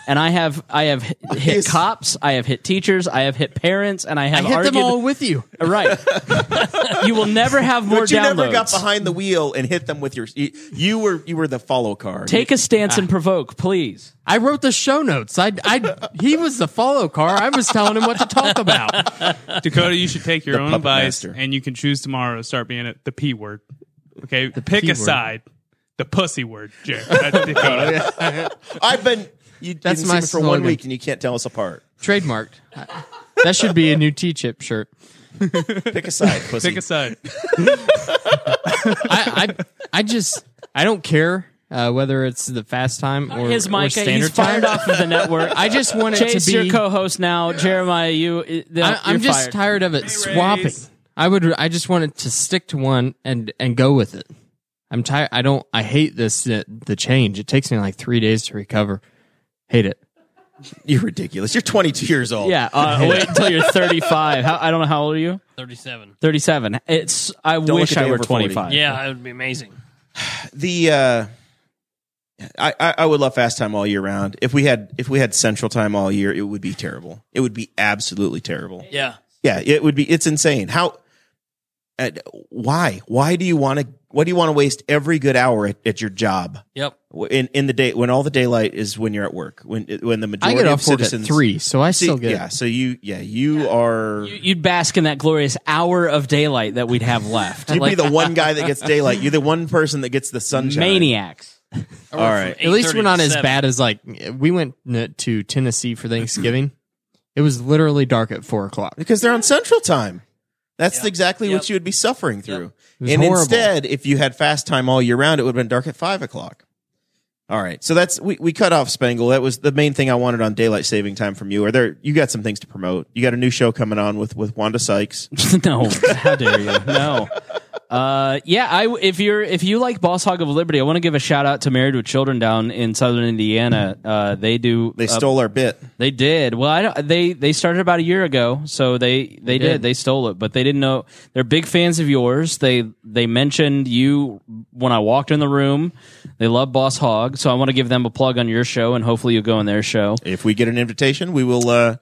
and I have I have hit, hit cops, I have hit teachers, I have hit parents, and I I have hit argued. them all with you. Right. you will never have more But you downloads. never got behind the wheel and hit them with your. You, you were you were the follow car. Take a stance and ah. provoke, please. I wrote the show notes. I, I, he was the follow car. I was telling him what to talk about. Dakota, you should take your The own puppet advice master. and you can choose tomorrow to start being it the P word. Okay? Pick P a word. side. The pussy word, Jared. That's Dakota. I've been. You That's didn't my see me for one slogan. week and you can't tell us apart. Trademarked. That should be a new Teechip shirt. Pick a side, pussy. Pick a side. I, I, I just, I don't care uh, whether it's the fast time or, His or mic, standard he's fired time. off of the network. I just want it to be. your co-host now. Jeremiah, you. uh, no, I, I'm you're just fired. tired of it swapping. I would. I just wanted to stick to one and and go with it. I'm tired. I don't. I hate this. Uh, the change. It takes me like three days to recover. Hate it. You're ridiculous. You're 22 years old. Yeah, uh, wait until you're 35. How, I don't know how old are you. Thirty-seven. 37. It's. I look wish I were over 40. 25. Yeah, it would be amazing. The uh, I, I I would love fast time all year round. If we had if we had central time all year, it would be terrible. It would be absolutely terrible. Yeah. Yeah, it would be. It's insane. How? Uh, why? Why do you want to? Why do you want to waste every good hour at, at your job Yep. in in the day when all the daylight is when you're at work when when the I majority get of off work citizens at three, so I See, still get. yeah. So you yeah you are. You- You'd bask in that glorious hour of daylight that we'd have left. You'd like be the one guy that gets daylight. You're the one person that gets the sunshine. maniacs. All right. At least we're not as bad as like we went to Tennessee for Thanksgiving. it was literally dark at four o'clock. because they're on Central Time. That's exactly Yep. what you would be suffering through. was And horrible. instead, if you had fast time all year round, it would have been dark at five o'clock. All right, so that's we, we cut off Spangle. That was the main thing I wanted on daylight saving time from you. Are there you got some things to promote? You got a new show coming on with with Wanda Sykes. no, how dare you? No. Uh, yeah, I if you're if you like Boss Hog of Liberty, I want to give a shout out to Married with Children down in Southern Indiana. Uh, they do They uh, stole our bit. They did. Well, I don't, they they started about a year ago, so they they did. did. They stole it, but they didn't know. They're big fans of yours. They they mentioned you when I walked in the room. They love Boss Hog, so I want to give them a plug on your show, and hopefully you'll go on their show. If we get an invitation, we will. Uh,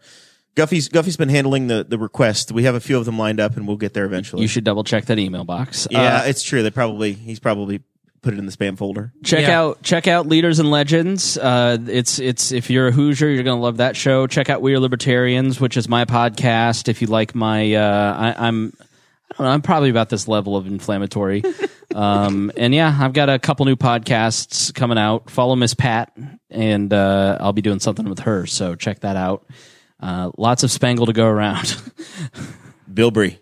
Guffey's Guffey's been handling the the request. We have a few of them lined up, and we'll get there eventually. You should double check that email box. yeah, Uh, it's true. They probably he's probably put it in the spam folder. check Yeah. out check out Leaders and Legends. Uh, it's it's if you're a Hoosier, you're gonna love that show. Check out We Are Libertarians, which is my podcast. If you like my, uh, I, I'm I don't know, I'm probably about this level of inflammatory. um, and yeah, I've got a couple new podcasts coming out. Follow Miss Pat, and uh, I'll be doing something with her. So check that out. Uh, lots of Spangle to go around. Bilbrey,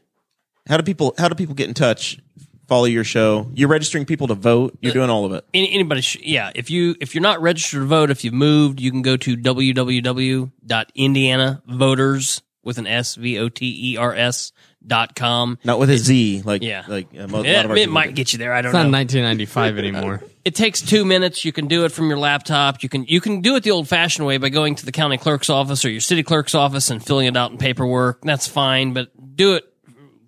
how do people how do people get in touch? Follow your show. You're registering people to vote. You're doing all of it. Any, anybody, sh- yeah. If you if you're not registered to vote, if you've moved, you can go to www.indianavoters with an S V O T E R S dot com. Not with a Z, like Yeah. like uh, mo- a lot It, of our it people might do. get you there. I don't It's not know. 1995 anymore. It takes two minutes. You can do it from your laptop. You can you can do it the old fashioned way by going to the county clerk's office or your city clerk's office and filling it out in paperwork. That's fine, but do it.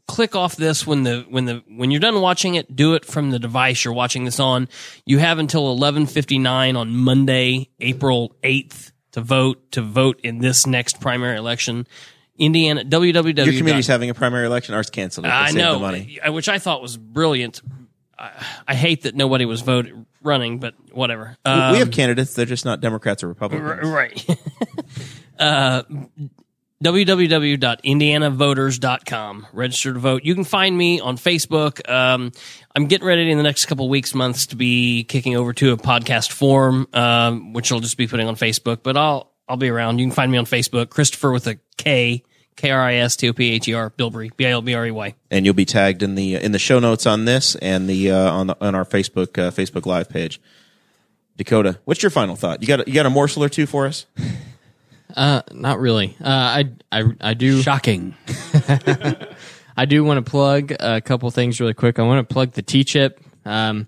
Click off this when the when the when you're done watching it. Do it from the device you're watching this on. You have until 11:59 on Monday, April 8th, to vote to vote in this next primary election. Indiana www. Your community's having a primary election. Ours canceled it. They I saved know, the money. uh, which I thought was brilliant. I, I hate that nobody was vote running, but whatever. We- Um, we have candidates. They're just not Democrats or Republicans. r- right. uh, www.indianavoters.com. Register to vote. You can find me on Facebook. Um, I'm getting ready in the next couple weeks, months to be kicking over to a podcast form, um, which I'll just be putting on Facebook. But I'll I'll be around. You can find me on Facebook, Kristopher with a K, K R I S T O P H E R, Bilbrey, B I L B R E Y. and you'll be tagged in the in the show notes on this and the uh, on the on our Facebook uh, Facebook Live page. Dakota, what's your final thought? You got a, you got a morsel or two for us? Uh, not really. Uh, I, I, I do. Shocking. I do want to plug a couple things really quick. I want to plug the Teechip um,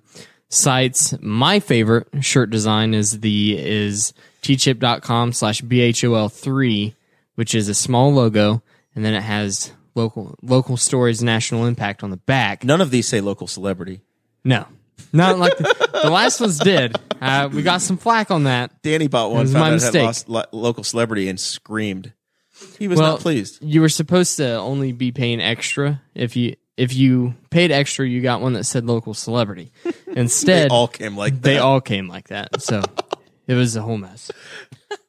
sites. My favorite shirt design is the is teechip.com slash bhol3, which is a small logo, and then it has local local stories, national impact on the back. None of these say local celebrity. No, not like the, the last ones did. Uh, we got some flack on that. Danny bought one. was found my it mistake. lost lo- local celebrity and screamed. He was Well, not pleased. You were supposed to only be paying extra if you if you paid extra, you got one that said local celebrity. Instead, They all came like that. they all came like that. So it was a whole mess.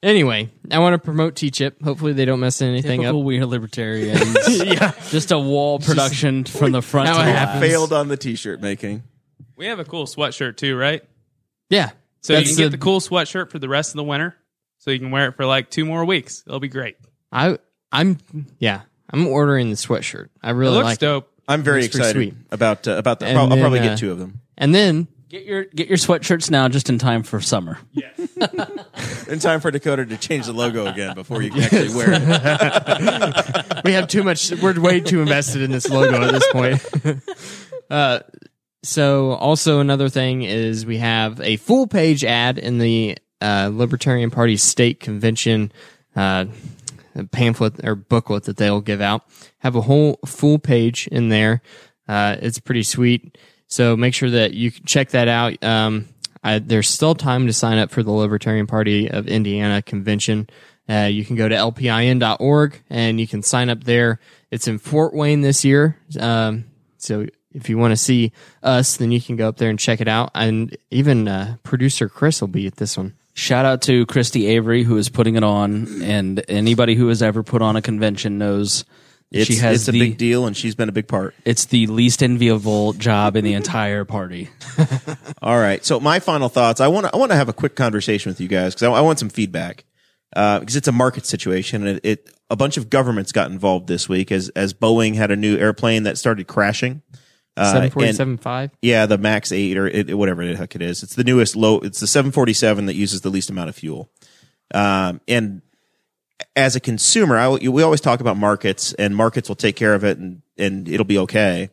Anyway, I want to promote Teechip. Hopefully, they don't mess anything Typical up. weird libertarians. yeah, Just a wall production from the front how to it the happens. failed on the t-shirt making. We have a cool sweatshirt too, right? yeah. So you That's can get the- the cool sweatshirt for the rest of the winter. So you can wear it for like two more weeks. It'll be great. I I'm yeah. I'm ordering the sweatshirt. I It really looks like it. dope. I'm very That's pretty excited sweet. about uh, about that. And I'll, I'll then, probably uh, get two of them And then Get your get your sweatshirts now, just in time for summer. Yes, in time for Dakota to change the logo again before you can actually wear it. we have too much. We're way too invested in this logo at this point. uh, so also another thing is we have a full page ad in the uh, Libertarian Party state convention uh, pamphlet or booklet that they'll give out. Have a whole full page in there. Uh, it's pretty sweet. So make sure that you check that out. Um, I, there's still time to sign up for the Libertarian Party of Indiana convention. Uh, you can go to lpin.org and you can sign up there. It's in Fort Wayne this year. Um, so if you want to see us, then you can go up there and check it out. And even uh, producer Chris will be at this one. Shout out to Christy Avery who is putting it on, and anybody who has ever put on a convention knows It's, she has it's a the big deal, and she's been a big part. it's the least enviable job in the entire party. All right. So my final thoughts. I want to I want to have a quick conversation with you guys because I, I want some feedback because it's a market situation and it, it a bunch of governments got involved this week as as Boeing had a new airplane that started crashing. Uh, Seven and- forty seven five. Yeah, the Max Eight or it, whatever the heck it is. It's the newest low. It's the 747 that uses the least amount of fuel. Um, and as a consumer, I, we always talk about markets, and markets will take care of it, and and it'll be okay.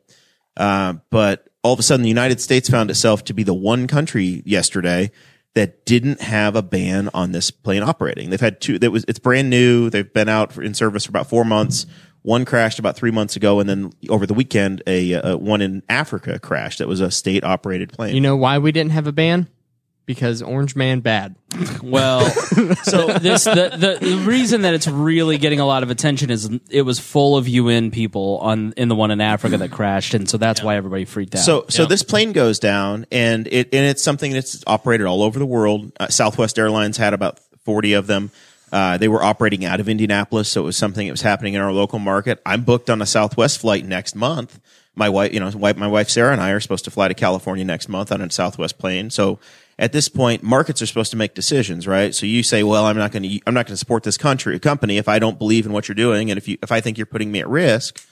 Uh, but all of a sudden, the United States found itself to be the one country yesterday that didn't have a ban on this plane operating. They've had two. That was it's brand new. They've been out in service for about four months. One crashed about three months ago, and then over the weekend, a, uh one in Africa crashed. That was a state operated plane. You know why we didn't have a ban? Because Orange Man bad. Well, so this the, the the reason that it's really getting a lot of attention is it was full of UN people on in the one in Africa that crashed, and so that's why everybody freaked out. So, so this plane goes down, and it and it's something that's operated all over the world. Uh, Southwest Airlines had about forty of them. Uh, they were operating out of Indianapolis, so it was something that was happening in our local market. I'm booked on a Southwest flight next month. My wife, you know, my wife Sarah and I are supposed to fly to California next month on a Southwest plane. So at this point, markets are supposed to make decisions, right? So you say, well, I'm not going to, I'm not going to support this country company if I don't believe in what you're doing, and if you, if I think you're putting me at risk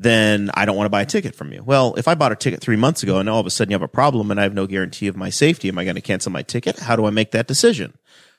then I don't want to buy a ticket from you. Well, if I bought a ticket three months ago and all of a sudden you have a problem and I have no guarantee of my safety, am I going to cancel my ticket? How do I make that decision?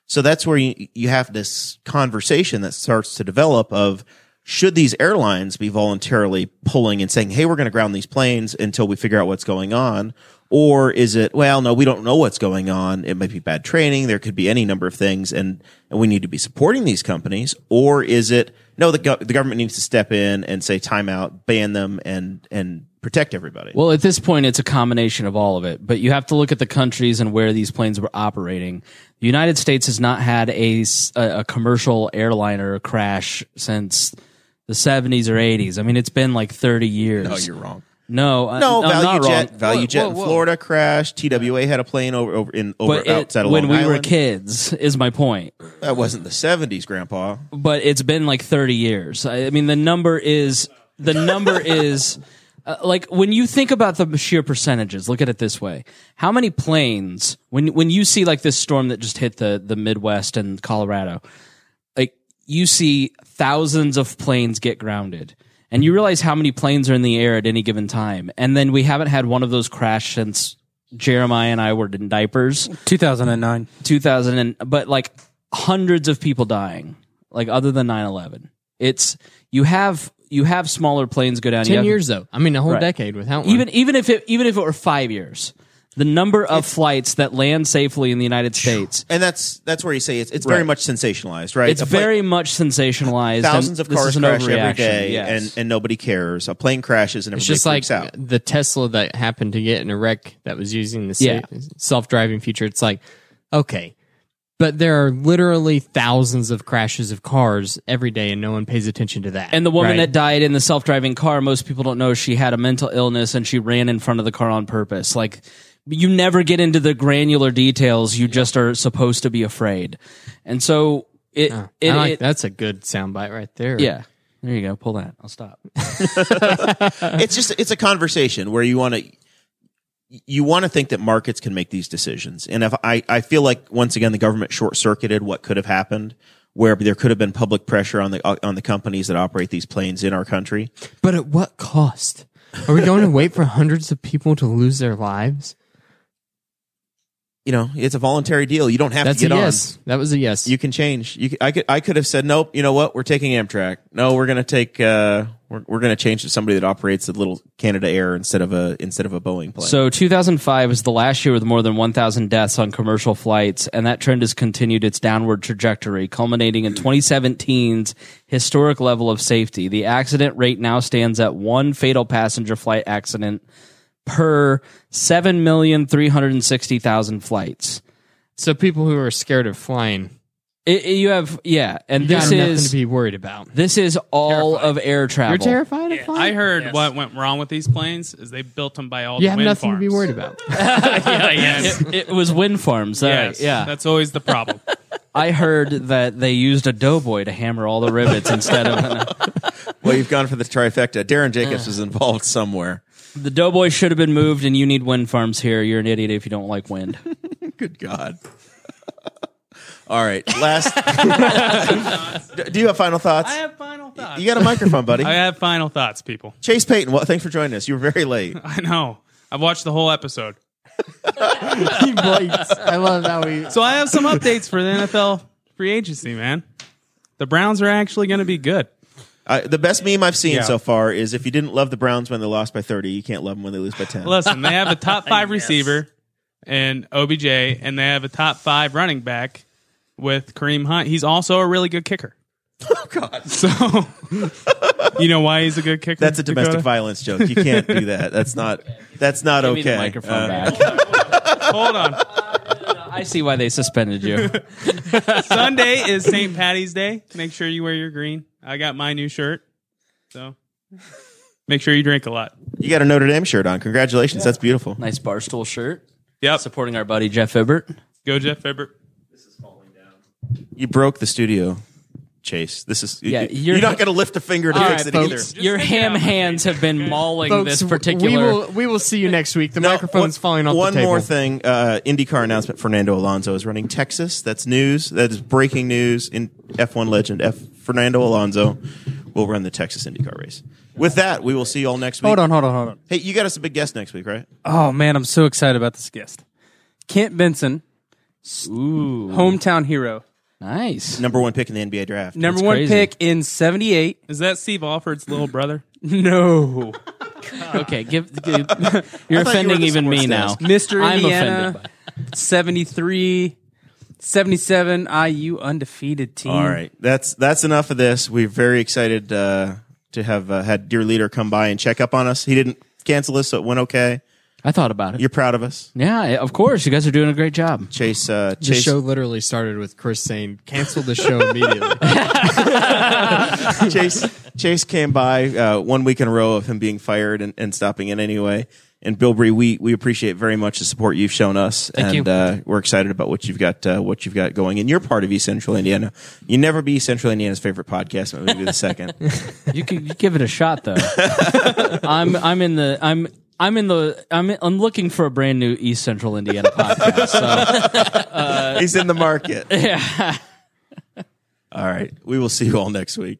So that's where you, you have this conversation that starts to develop of should these airlines be voluntarily pulling and saying, Hey, we're going to ground these planes until we figure out what's going on? Or is it, well, no, we don't know what's going on. It might be bad training. There could be any number of things and, and we need to be supporting these companies. Or is it, no, the, go- the government needs to step in and say timeout, ban them and, and protect everybody. Well, at this point, it's a combination of all of it, but you have to look at the countries and where these planes were operating. The United States has not had a, a commercial airliner crash since the 70s or 80s. I mean, it's been like 30 years. no, you're wrong. No, uh, No, I'm Value not Jet, wrong. Value Whoa, Jet whoa, in whoa. Florida crashed. TWA had a plane over over in over But it, outside of when Long we were Island. kids, is my point. That wasn't the '70s, Grandpa. but it's been like 30 years. I I mean, the number is the number is uh, like when you think about the sheer percentages. Look at it this way: how many planes when when you see like this storm that just hit the the Midwest and Colorado, like you see thousands of planes get grounded. And you realize how many planes are in the air at any given time. And then we haven't had one of those crash since Jeremiah and I were in diapers. 2009. 2000 and but like hundreds of people dying like other than 9-11 it's you have you have smaller planes go down you Ten have- years though. I mean, a whole Right. decade without one. even even if it even if it were five years the number of flights that land safely in the united states And that's that's where you say it's it's very Right. much sensationalized, right? it's A plane- very much sensationalized thousands and of this cars is an crash every overreaction, day, yes. and and nobody cares. A plane crashes and It's everybody just like freaks out. the Tesla that happened to get in a wreck that was using the Yeah. self driving feature. It's like, okay, but there are literally thousands of crashes of cars every day, and no one pays attention to that. and the woman right? that died in the self-driving car most people don't know she had a mental illness and she ran in front of the car on purpose like you never get into the granular details. You just are supposed to be afraid. And so it, it, like, it- that's a good soundbite right there. yeah. There you go. Pull that. I'll stop. It's just it's a conversation where you want to you want to think that markets can make these decisions. And if i i feel like once again the government short circuited what could have happened where there could have been public pressure on the on the companies that operate these planes in our country. But at what cost? Are we going to wait for hundreds of people to lose their lives? You know it's a voluntary deal. You don't have That's to a get on. yes. That was a yes. you can change. You could, i could i could have said nope you know what? We're taking amtrak. No we're going to take uh we're, we're going to change to somebody that operates a little canada air instead of a instead of a boeing plane. So 2005 was the last year with more than 1000 deaths on commercial flights and that trend has continued its downward trajectory culminating in 2017's historic level of safety. The accident rate now stands at one fatal passenger flight accident per 7,360,000 flights. so people who are scared of flying, It, it- you have yeah, and you this got nothing is to be worried about. this is all Terrifying. of air travel. You're terrified of flying. I heard what went wrong with these planes is they built them by all You the have wind nothing farms. to be worried about. yeah, yes. It, it was wind farms. All right, yes. yeah. That's always the problem. I heard that they used a doughboy to hammer all the rivets instead of well you've gone for the trifecta darren jacobs was involved somewhere the doughboy should have been moved. And you need wind farms here. You're an idiot if you don't like wind. Good God. All right. Last. Do you have final thoughts? I have final thoughts. you got a microphone, buddy. I have final thoughts, people. Chase Peyton. Well, thanks for joining us. You were very late. I know. I've watched the whole episode. he blinks. I love how he. So I have some updates for the NFL free agency, man. The Browns are actually going to be good. Uh, the best meme I've seen Yeah. so far is if you didn't love the Browns when they lost by 30, you can't love them when they lose by 10. Listen, they have a top five receiver and OBJ, and they have a top five running back with Kareem Hunt. He's also a really good kicker. Oh God! So you know why he's a good kicker? That's a domestic Dakota? violence joke. You can't do that. That's not. That's not Give okay. me the microphone Uh, back. Hold on. I see why they suspended you. Sunday is St. Patty's Day. Make sure you wear your green. I got my new shirt, so make sure you drink a lot. You got a Notre Dame shirt on. Congratulations. That's beautiful. Nice barstool shirt. Yep. Supporting our buddy Jeff Ibbert. Go Jeff Fibbert. You broke the studio, Chase. This is. Yeah, you, you're- you're not going to lift a finger to All fix right, it folks. either. Your ham hands have been mauling Folks, this particular. we will we will see you next week. The Now, microphone's one- falling off One the table. more thing. Uh, IndyCar announcement. Fernando Alonso is running Texas. That's news. That is breaking news in F1 legend. F. Fernando Alonso will run the Texas IndyCar race. With that, we will see you all next week. Hold on, hold on, hold on. Hey, you got us a big guest next week, right? Oh man, I'm so excited about this guest. Kent Benson, Ooh, hometown hero, nice. Number one pick in the NBA draft. number That's one crazy. pick in '78. Is that Steve Alford's little brother? No, Okay, give, give you're I thought you offending even me now. desk. Mr. I'm Indiana, offended. By. 73, 77 IU undefeated team. All right, that's that's enough of this. We're very excited uh, to have uh, had dear leader come by and check up on us. He didn't cancel us, so it went okay. I thought about it. You're proud of us, yeah, of course. You guys are doing a great job. Chase. Uh, The Chase, show literally started with Chris saying, "Cancel the show immediately." Chase Chase came by uh, one week in a row of him being fired and, and stopping in anyway. And Bilbrey, we we appreciate very much the support you've shown us, Thank and. Uh, we're excited about what you've got uh, what you've got going. And you're part of East Central Indiana. You never be Central Indiana's favorite podcast, but maybe the second. You can you give it a shot though. I'm I'm in the I'm I'm in the I'm I'm looking for a brand new East Central Indiana podcast. So He's in the market. yeah. All right, we will see you all next week.